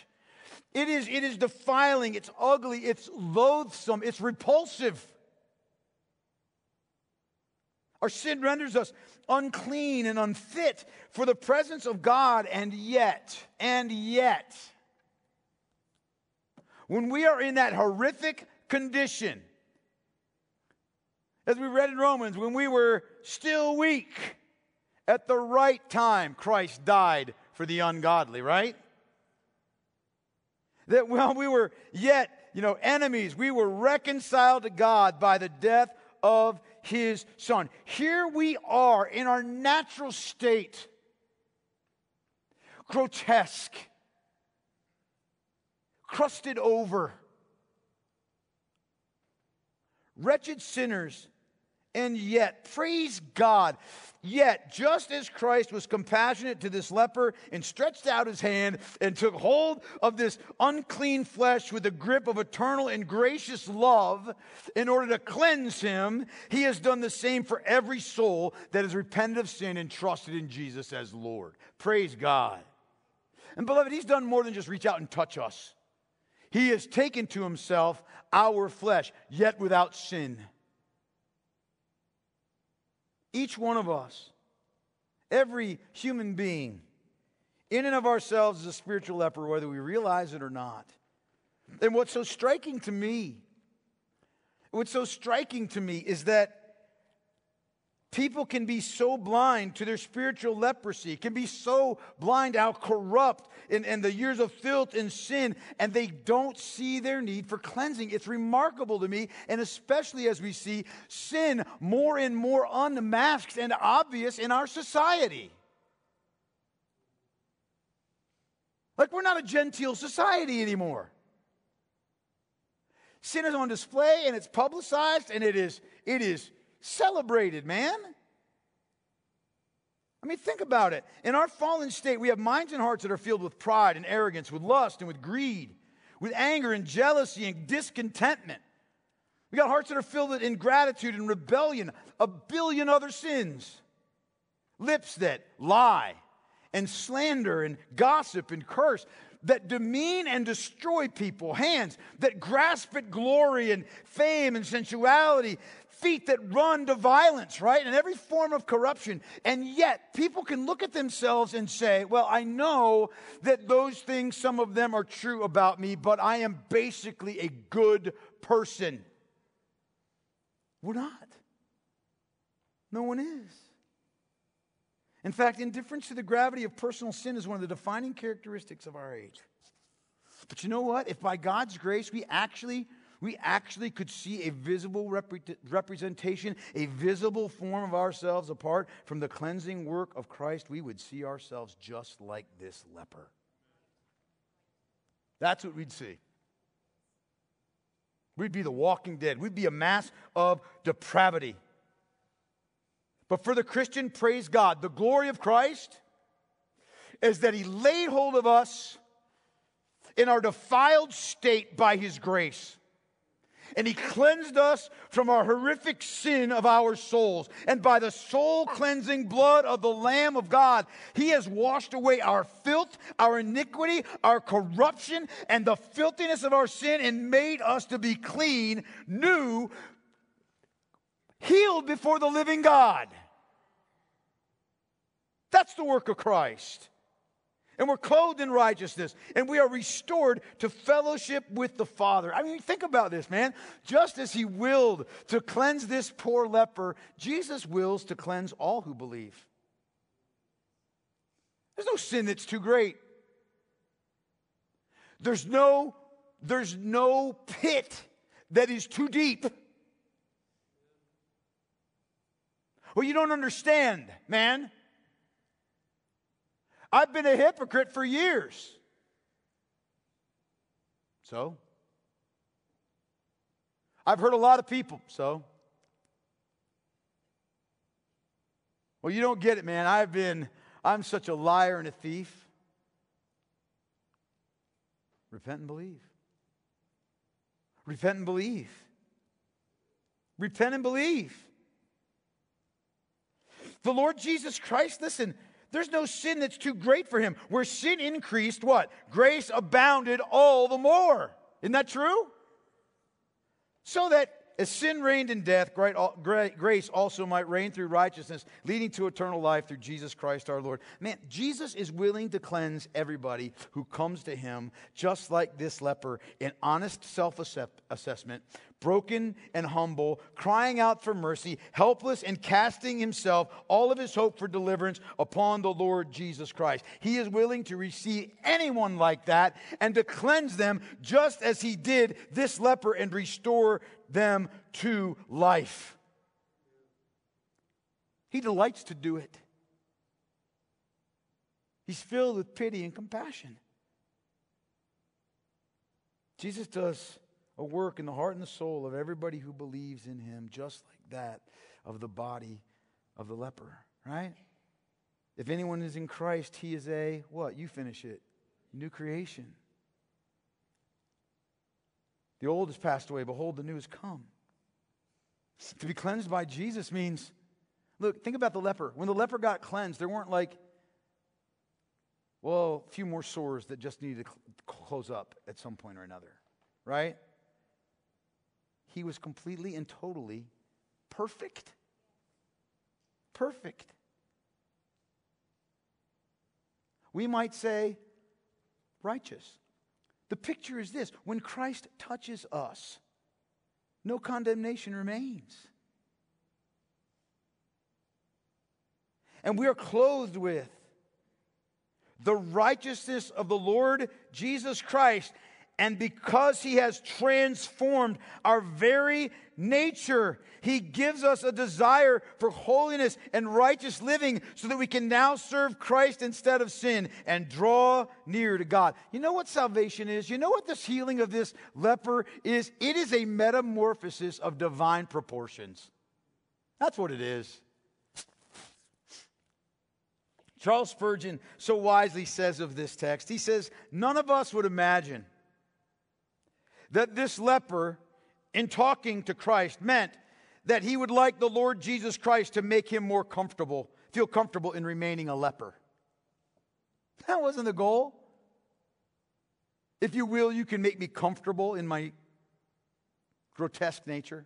It is, it is defiling, it's ugly, it's loathsome, it's repulsive. Our sin renders us unclean and unfit for the presence of God, and yet, and yet, when we are in that horrific condition, as we read in Romans, when we were still weak, at the right time, Christ died for the ungodly, right? That while we were yet, you know, enemies, we were reconciled to God by the death of his son. Here we are in our natural state, grotesque, crusted over, wretched sinners And yet, praise God, yet, just as Christ was compassionate to this leper and stretched out his hand and took hold of this unclean flesh with the grip of eternal and gracious love in order to cleanse him, he has done the same for every soul that has repented of sin and trusted in Jesus as Lord. Praise God. And beloved, he's done more than just reach out and touch us. He has taken to himself our flesh, yet without sin. Each one of us, every human being, in and of ourselves is a spiritual leper, whether we realize it or not. And what's so striking to me, what's so striking to me is that People can be so blind to their spiritual leprosy, can be so blind how corrupt and, and the years of filth and sin, and they don't see their need for cleansing. It's remarkable to me, and especially as we see sin more and more unmasked and obvious in our society. Like we're not a genteel society anymore. Sin is on display and it's publicized and it is, it is celebrated, man. I mean, think about it. In our fallen state, we have minds and hearts that are filled with pride and arrogance, with lust and with greed, with anger and jealousy and discontentment. We got hearts that are filled with ingratitude and rebellion, a billion other sins. Lips that lie and slander and gossip and curse that demean and destroy people, hands that grasp at glory and fame and sensuality, feet that run to violence, right? And every form of corruption. And yet, people can look at themselves and say, well, I know that those things, some of them are true about me, but I am basically a good person. We're not. No one is. In fact, indifference to the gravity of personal sin is one of the defining characteristics of our age. But you know what? If by God's grace we actually we actually could see a visible rep- representation, a visible form of ourselves apart from the cleansing work of Christ, we would see ourselves just like this leper. That's what we'd see. We'd be the walking dead. We'd be a mass of depravity. But for the Christian, praise God, the glory of Christ is that He laid hold of us in our defiled state by His grace and he cleansed us from our horrific sin of our souls. And by the soul cleansing blood of the Lamb of God, he has washed away our filth, our iniquity, our corruption, and the filthiness of our sin and made us to be clean, new, healed before the living God. That's the work of Christ and we're clothed in righteousness, and we are restored to fellowship with the Father. I mean, think about this, man. Just as He willed to cleanse this poor leper, Jesus wills to cleanse all who believe. There's no sin that's too great. There's no, there's no pit that is too deep. Well, you don't understand, man. I've been a hypocrite for years. So? I've hurt a lot of people. So? Well, you don't get it, man. I've been, I'm such a liar and a thief. Repent and believe. Repent and believe. Repent and believe. The Lord Jesus Christ, listen, there's no sin that's too great for him. Where sin increased, what? Grace abounded all the more. Isn't that true? So that as sin reigned in death, great, grace also might reign through righteousness, leading to eternal life through Jesus Christ our Lord. Man, Jesus is willing to cleanse everybody who comes to him, just like this leper, in honest self assessment, broken and humble, crying out for mercy, helpless and casting himself, all of his hope for deliverance upon the Lord Jesus Christ. He is willing to receive anyone like that and to cleanse them just as he did this leper and restore them to life. He delights to do it. He's filled with pity and compassion. Jesus does a work in the heart and the soul of everybody who believes in him, just like that of the body of the leper, right? If anyone is in Christ, he is a what? You finish it. New creation. The old has passed away. Behold, the new has come. To be cleansed by Jesus means, look, think about the leper. When the leper got cleansed, there weren't like, well, a few more sores that just needed to close up at some point or another, right? He was completely and totally perfect. Perfect. We might say righteous. The picture is this when Christ touches us, no condemnation remains. And we are clothed with the righteousness of the Lord Jesus Christ and because he has transformed our very nature, he gives us a desire for holiness and righteous living so that we can now serve Christ instead of sin and draw near to God. You know what salvation is? You know what this healing of this leper is? It is a metamorphosis of divine proportions. That's what it is. Charles Spurgeon so wisely says of this text, he says, None of us would imagine that this leper, in talking to Christ, meant that he would like the Lord Jesus Christ to make him more comfortable, feel comfortable in remaining a leper. That wasn't the goal. If you will, you can make me comfortable in my grotesque nature.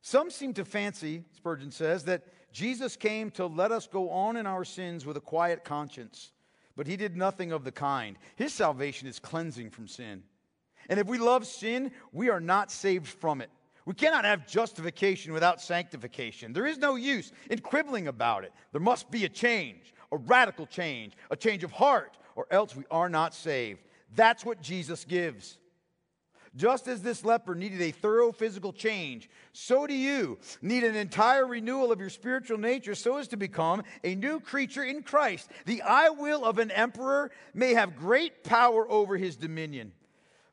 Some seem to fancy, Spurgeon says, that Jesus came to let us go on in our sins with a quiet conscience but he did nothing of the kind. His salvation is cleansing from sin. And if we love sin, we are not saved from it. We cannot have justification without sanctification. There is no use in quibbling about it. There must be a change, a radical change, a change of heart, or else we are not saved. That's what Jesus gives. Just as this leper needed a thorough physical change, so do you need an entire renewal of your spiritual nature so as to become a new creature in Christ. The I will of an emperor may have great power over his dominion,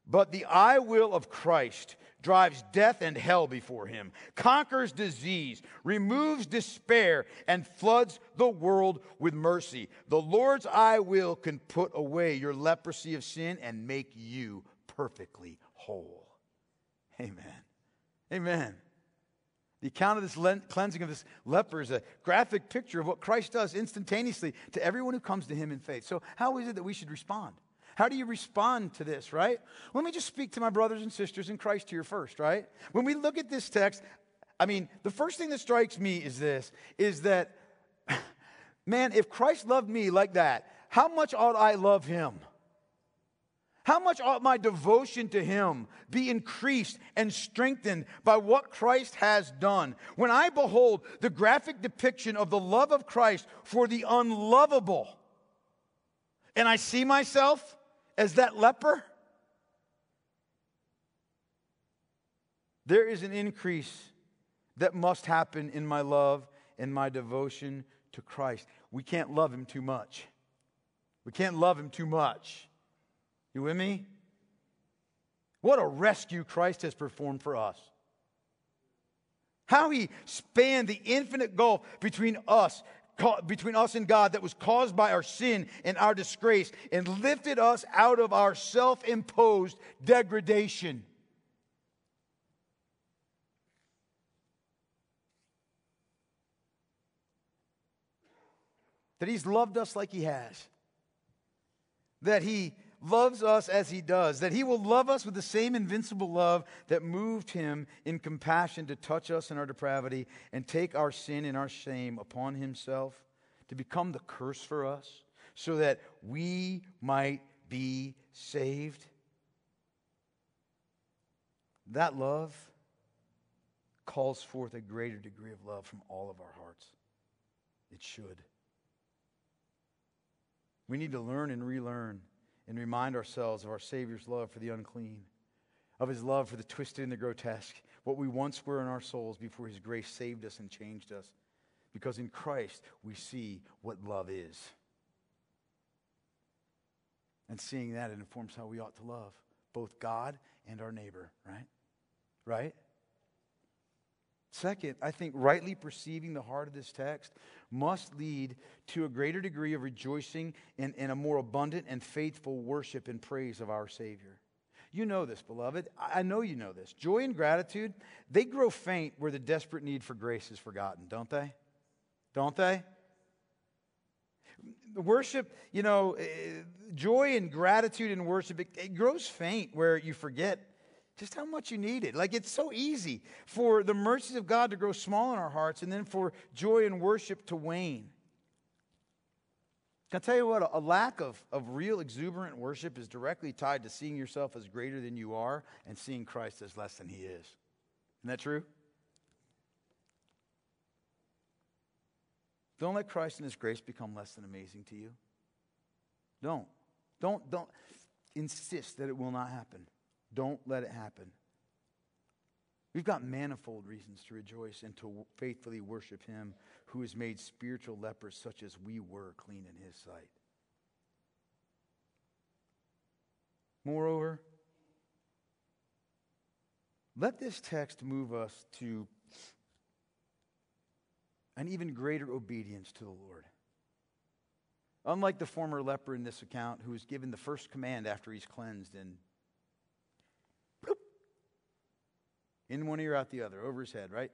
but the I will of Christ drives death and hell before him, conquers disease, removes despair, and floods the world with mercy. The Lord's I will can put away your leprosy of sin and make you perfectly whole. Amen. Amen. The account of this cleansing of this leper is a graphic picture of what Christ does instantaneously to everyone who comes to him in faith. So, how is it that we should respond? How do you respond to this, right? Let me just speak to my brothers and sisters in Christ here first, right? When we look at this text, I mean, the first thing that strikes me is this is that, man, if Christ loved me like that, how much ought I love him? How much ought my devotion to Him be increased and strengthened by what Christ has done? When I behold the graphic depiction of the love of Christ for the unlovable, and I see myself as that leper, there is an increase that must happen in my love and my devotion to Christ. We can't love Him too much. We can't love Him too much. You with me? What a rescue Christ has performed for us. How he spanned the infinite gulf between us, between us and God that was caused by our sin and our disgrace and lifted us out of our self imposed degradation. That he's loved us like he has. That he loves us as he does, that he will love us with the same invincible love that moved him in compassion to touch us in our depravity and take our sin and our shame upon himself to become the curse for us so that we might be saved. That love calls forth a greater degree of love from all of our hearts. It should. We need to learn and relearn and remind ourselves of our Savior's love for the unclean, of his love for the twisted and the grotesque, what we once were in our souls before his grace saved us and changed us. Because in Christ we see what love is. And seeing that, it informs how we ought to love both God and our neighbor, right? Right? Second, I think rightly perceiving the heart of this text must lead to a greater degree of rejoicing and, and a more abundant and faithful worship and praise of our Savior. You know this, beloved. I know you know this. Joy and gratitude, they grow faint where the desperate need for grace is forgotten, don't they? Don't they? Worship, you know, eh, joy and gratitude in worship, it, it grows faint where you forget just how much you need it. Like it's so easy for the mercies of God to grow small in our hearts and then for joy and worship to wane. Can I tell you what? A lack of, of real exuberant worship is directly tied to seeing yourself as greater than you are and seeing Christ as less than he is. Isn't that true? Don't let Christ and his grace become less than amazing to you. Don't. Don't, don't insist that it will not happen. Don't let it happen. We've got manifold reasons to rejoice and to faithfully worship him who has made spiritual lepers such as we were clean in his sight. Moreover, let this text move us to an even greater obedience to the Lord. Unlike the former leper in this account who was given the first command after he's cleansed and in one ear out the other, over his head, right?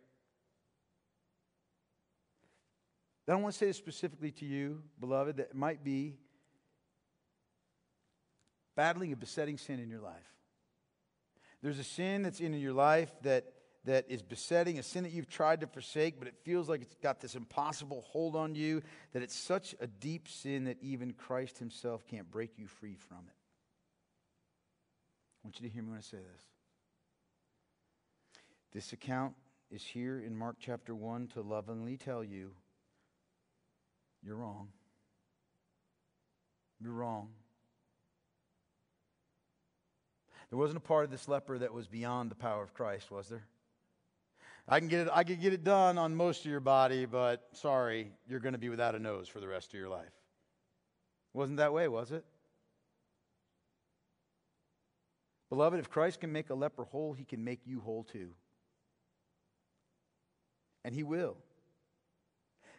I don't want to say this specifically to you, beloved, that might be battling a besetting sin in your life. There's a sin that's in your life that, that is besetting, a sin that you've tried to forsake, but it feels like it's got this impossible hold on you, that it's such a deep sin that even Christ himself can't break you free from it. I want you to hear me when I say this. This account is here in Mark chapter 1 to lovingly tell you you're wrong. You're wrong. There wasn't a part of this leper that was beyond the power of Christ, was there? I can get it, I can get it done on most of your body, but sorry, you're going to be without a nose for the rest of your life. Wasn't that way, was it? Beloved, if Christ can make a leper whole, he can make you whole too. And he will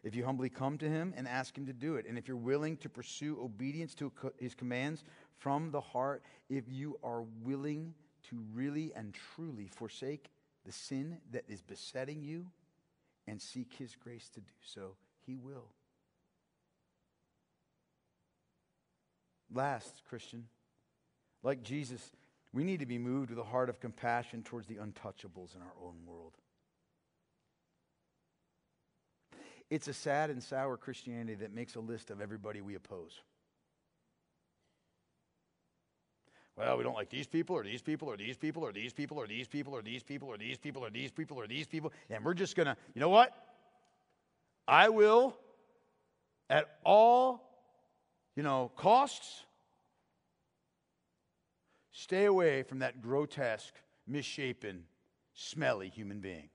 if you humbly come to him and ask him to do it, and if you're willing to pursue obedience to his commands from the heart, if you are willing to really and truly forsake the sin that is besetting you and seek his grace to do so, he will. Last, Christian, like Jesus, we need to be moved with a heart of compassion towards the untouchables in our own world. It's a sad and sour Christianity that makes a list of everybody we oppose. Well, we don't like these people or these people or these people or these people or these people or these people or these people or these people or these people. And we're just going to, you know what? I will, at all, you know, costs, stay away from that grotesque, misshapen, smelly human being.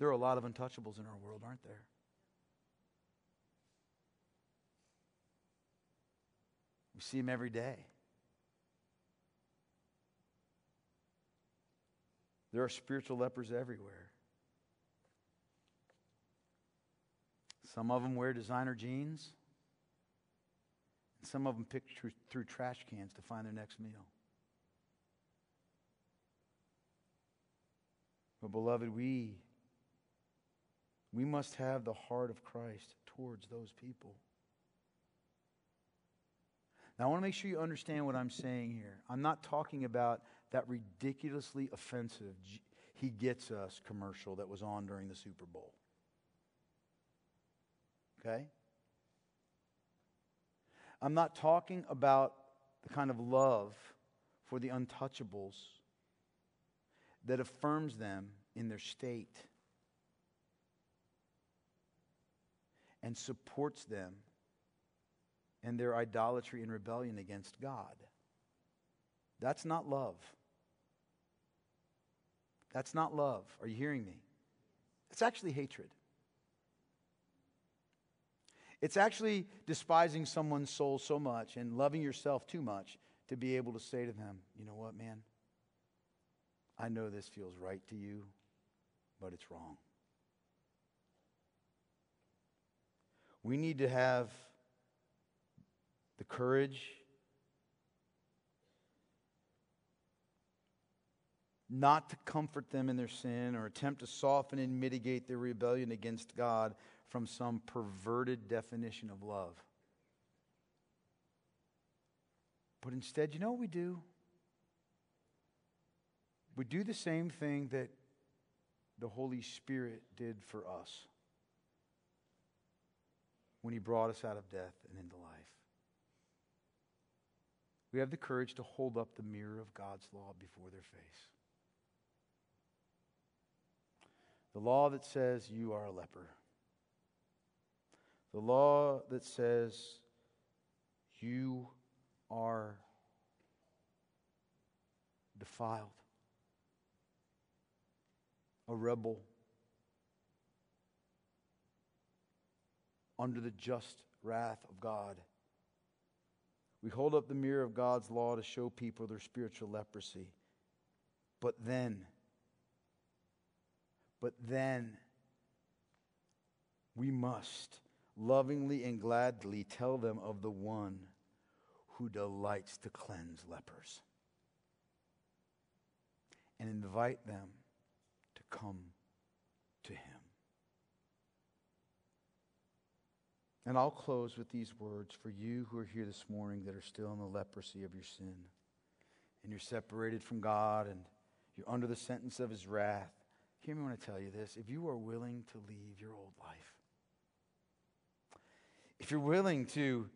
There are a lot of untouchables in our world, aren't there? We see them every day. There are spiritual lepers everywhere. Some of them wear designer jeans. And some of them pick through, through trash cans to find their next meal. But, beloved, we we must have the heart of Christ towards those people. Now, I want to make sure you understand what I'm saying here. I'm not talking about that ridiculously offensive He Gets Us commercial that was on during the Super Bowl. Okay? I'm not talking about the kind of love for the untouchables that affirms them in their state and supports them and their idolatry and rebellion against God. That's not love. That's not love. Are you hearing me? It's actually hatred. It's actually despising someone's soul so much and loving yourself too much to be able to say to them, you know what, man? I know this feels right to you, but it's wrong. We need to have the courage not to comfort them in their sin or attempt to soften and mitigate their rebellion against God from some perverted definition of love. But instead, you know what we do? We do the same thing that the Holy Spirit did for us when He brought us out of death and into life. We have the courage to hold up the mirror of God's law before their face. The law that says you are a leper. The law that says you are defiled, a rebel, under the just wrath of God. We hold up the mirror of God's law to show people their spiritual leprosy. But then, but then, we must lovingly and gladly tell them of the one who delights to cleanse lepers and invite them to come to him. And I'll close with these words for you who are here this morning that are still in the leprosy of your sin and you're separated from God and you're under the sentence of his wrath. Hear me when I tell you this. If you are willing to leave your old life, if you're willing to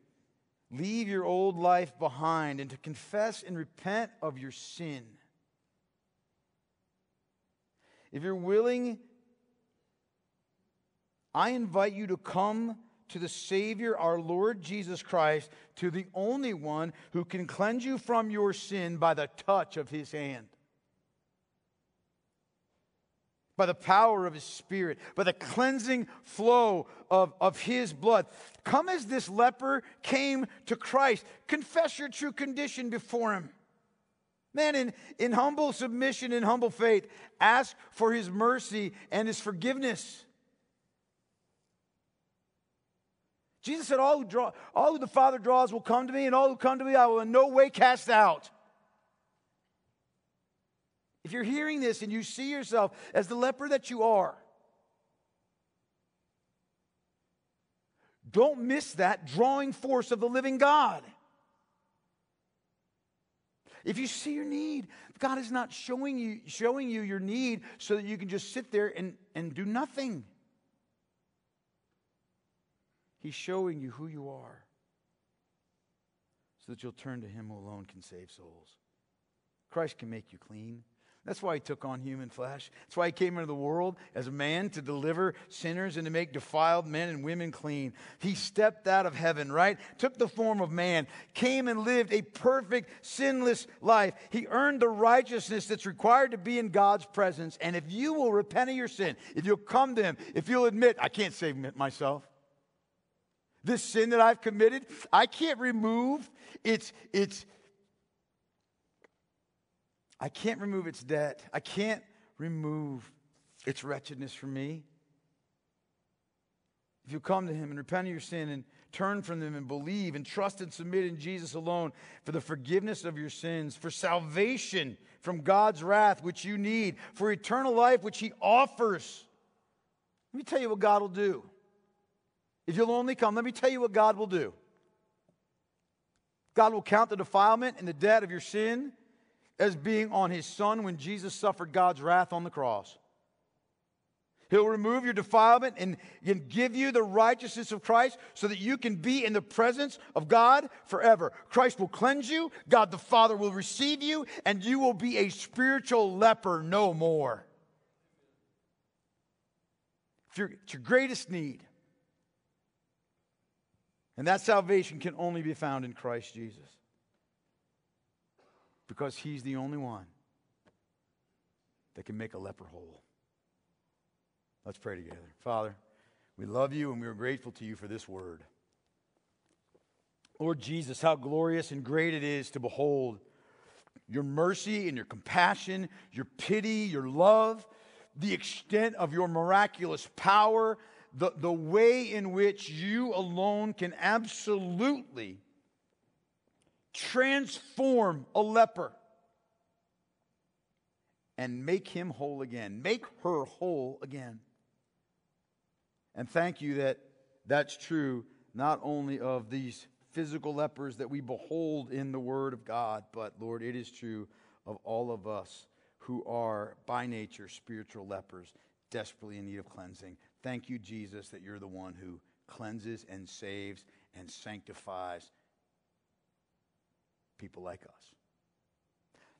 leave your old life behind and to confess and repent of your sin, if you're willing, I invite you to come to the Savior, our Lord Jesus Christ, to the only one who can cleanse you from your sin by the touch of his hand by the power of his spirit, by the cleansing flow of, of his blood. Come as this leper came to Christ. Confess your true condition before him. Man, in, in humble submission and humble faith, ask for his mercy and his forgiveness. Jesus said, All who, draw, all who the Father draws will come to me, and all who come to me I will in no way cast out. If you're hearing this and you see yourself as the leper that you are, don't miss that drawing force of the living God. If you see your need, God is not showing you, showing you your need so that you can just sit there and, and do nothing. He's showing you who you are so that you'll turn to Him who alone can save souls. Christ can make you clean. That's why he took on human flesh. That's why he came into the world as a man to deliver sinners and to make defiled men and women clean. He stepped out of heaven, right? Took the form of man, came and lived a perfect, sinless life. He earned the righteousness that's required to be in God's presence. And if you will repent of your sin, if you'll come to him, if you'll admit, I can't save myself. This sin that I've committed, I can't remove its, its, I can't remove its debt. I can't remove its wretchedness from me. If you come to Him and repent of your sin and turn from them and believe and trust and submit in Jesus alone for the forgiveness of your sins, for salvation from God's wrath, which you need, for eternal life, which He offers. Let me tell you what God will do. If you'll only come, let me tell you what God will do. God will count the defilement and the debt of your sin as being on his son when Jesus suffered God's wrath on the cross. He'll remove your defilement and, give you the righteousness of Christ so that you can be in the presence of God forever. Christ will cleanse you, God the Father will receive you, and you will be a spiritual leper no more. It's your greatest need. And that salvation can only be found in Christ Jesus because he's the only one that can make a leper whole. Let's pray together. Father, we love you and we are grateful to you for this word. Lord Jesus, how glorious and great it is to behold your mercy and your compassion, your pity, your love, the extent of your miraculous power, the, the way in which you alone can absolutely transform a leper and make him whole again, make her whole again. And thank you that that's true not only of these physical lepers that we behold in the Word of God, but Lord, it is true of all of us who are by nature spiritual lepers, desperately in need of cleansing. Thank you, Jesus, that you're the one who cleanses and saves and sanctifies people like us.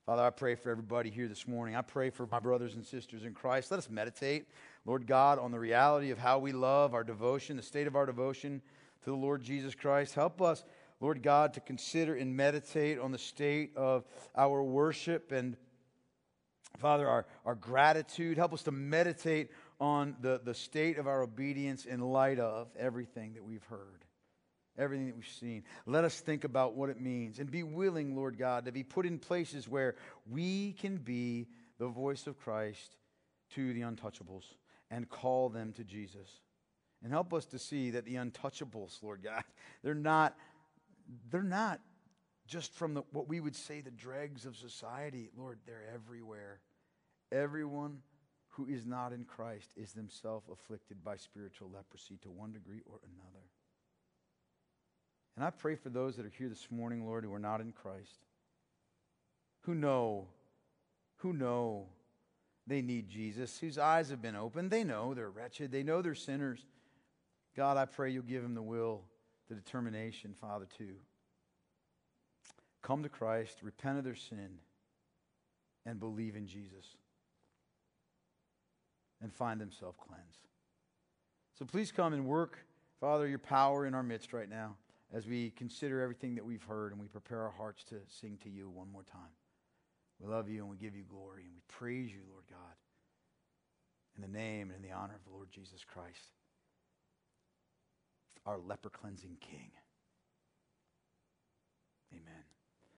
Father, I pray for everybody here this morning. I pray for my brothers and sisters in Christ. Let us meditate, Lord God, on the reality of how we love our devotion, the state of our devotion to the Lord Jesus Christ. Help us, Lord God, to consider and meditate on the state of our worship and, Father, our, our gratitude. Help us to meditate on the, the state of our obedience in light of everything that we've heard everything that we've seen. Let us think about what it means and be willing, Lord God, to be put in places where we can be the voice of Christ to the untouchables and call them to Jesus. And help us to see that the untouchables, Lord God, they're not they're not just from the, what we would say the dregs of society. Lord, they're everywhere. Everyone who is not in Christ is themselves afflicted by spiritual leprosy to one degree or another. And I pray for those that are here this morning, Lord, who are not in Christ, who know, who know they need Jesus, whose eyes have been opened. They know they're wretched, they know they're sinners. God, I pray you'll give them the will, the determination, Father, to come to Christ, repent of their sin, and believe in Jesus and find themselves cleansed. So please come and work, Father, your power in our midst right now as we consider everything that we've heard and we prepare our hearts to sing to you one more time. We love you and we give you glory and we praise you, Lord God, in the name and in the honor of the Lord Jesus Christ, our leper cleansing King. Amen.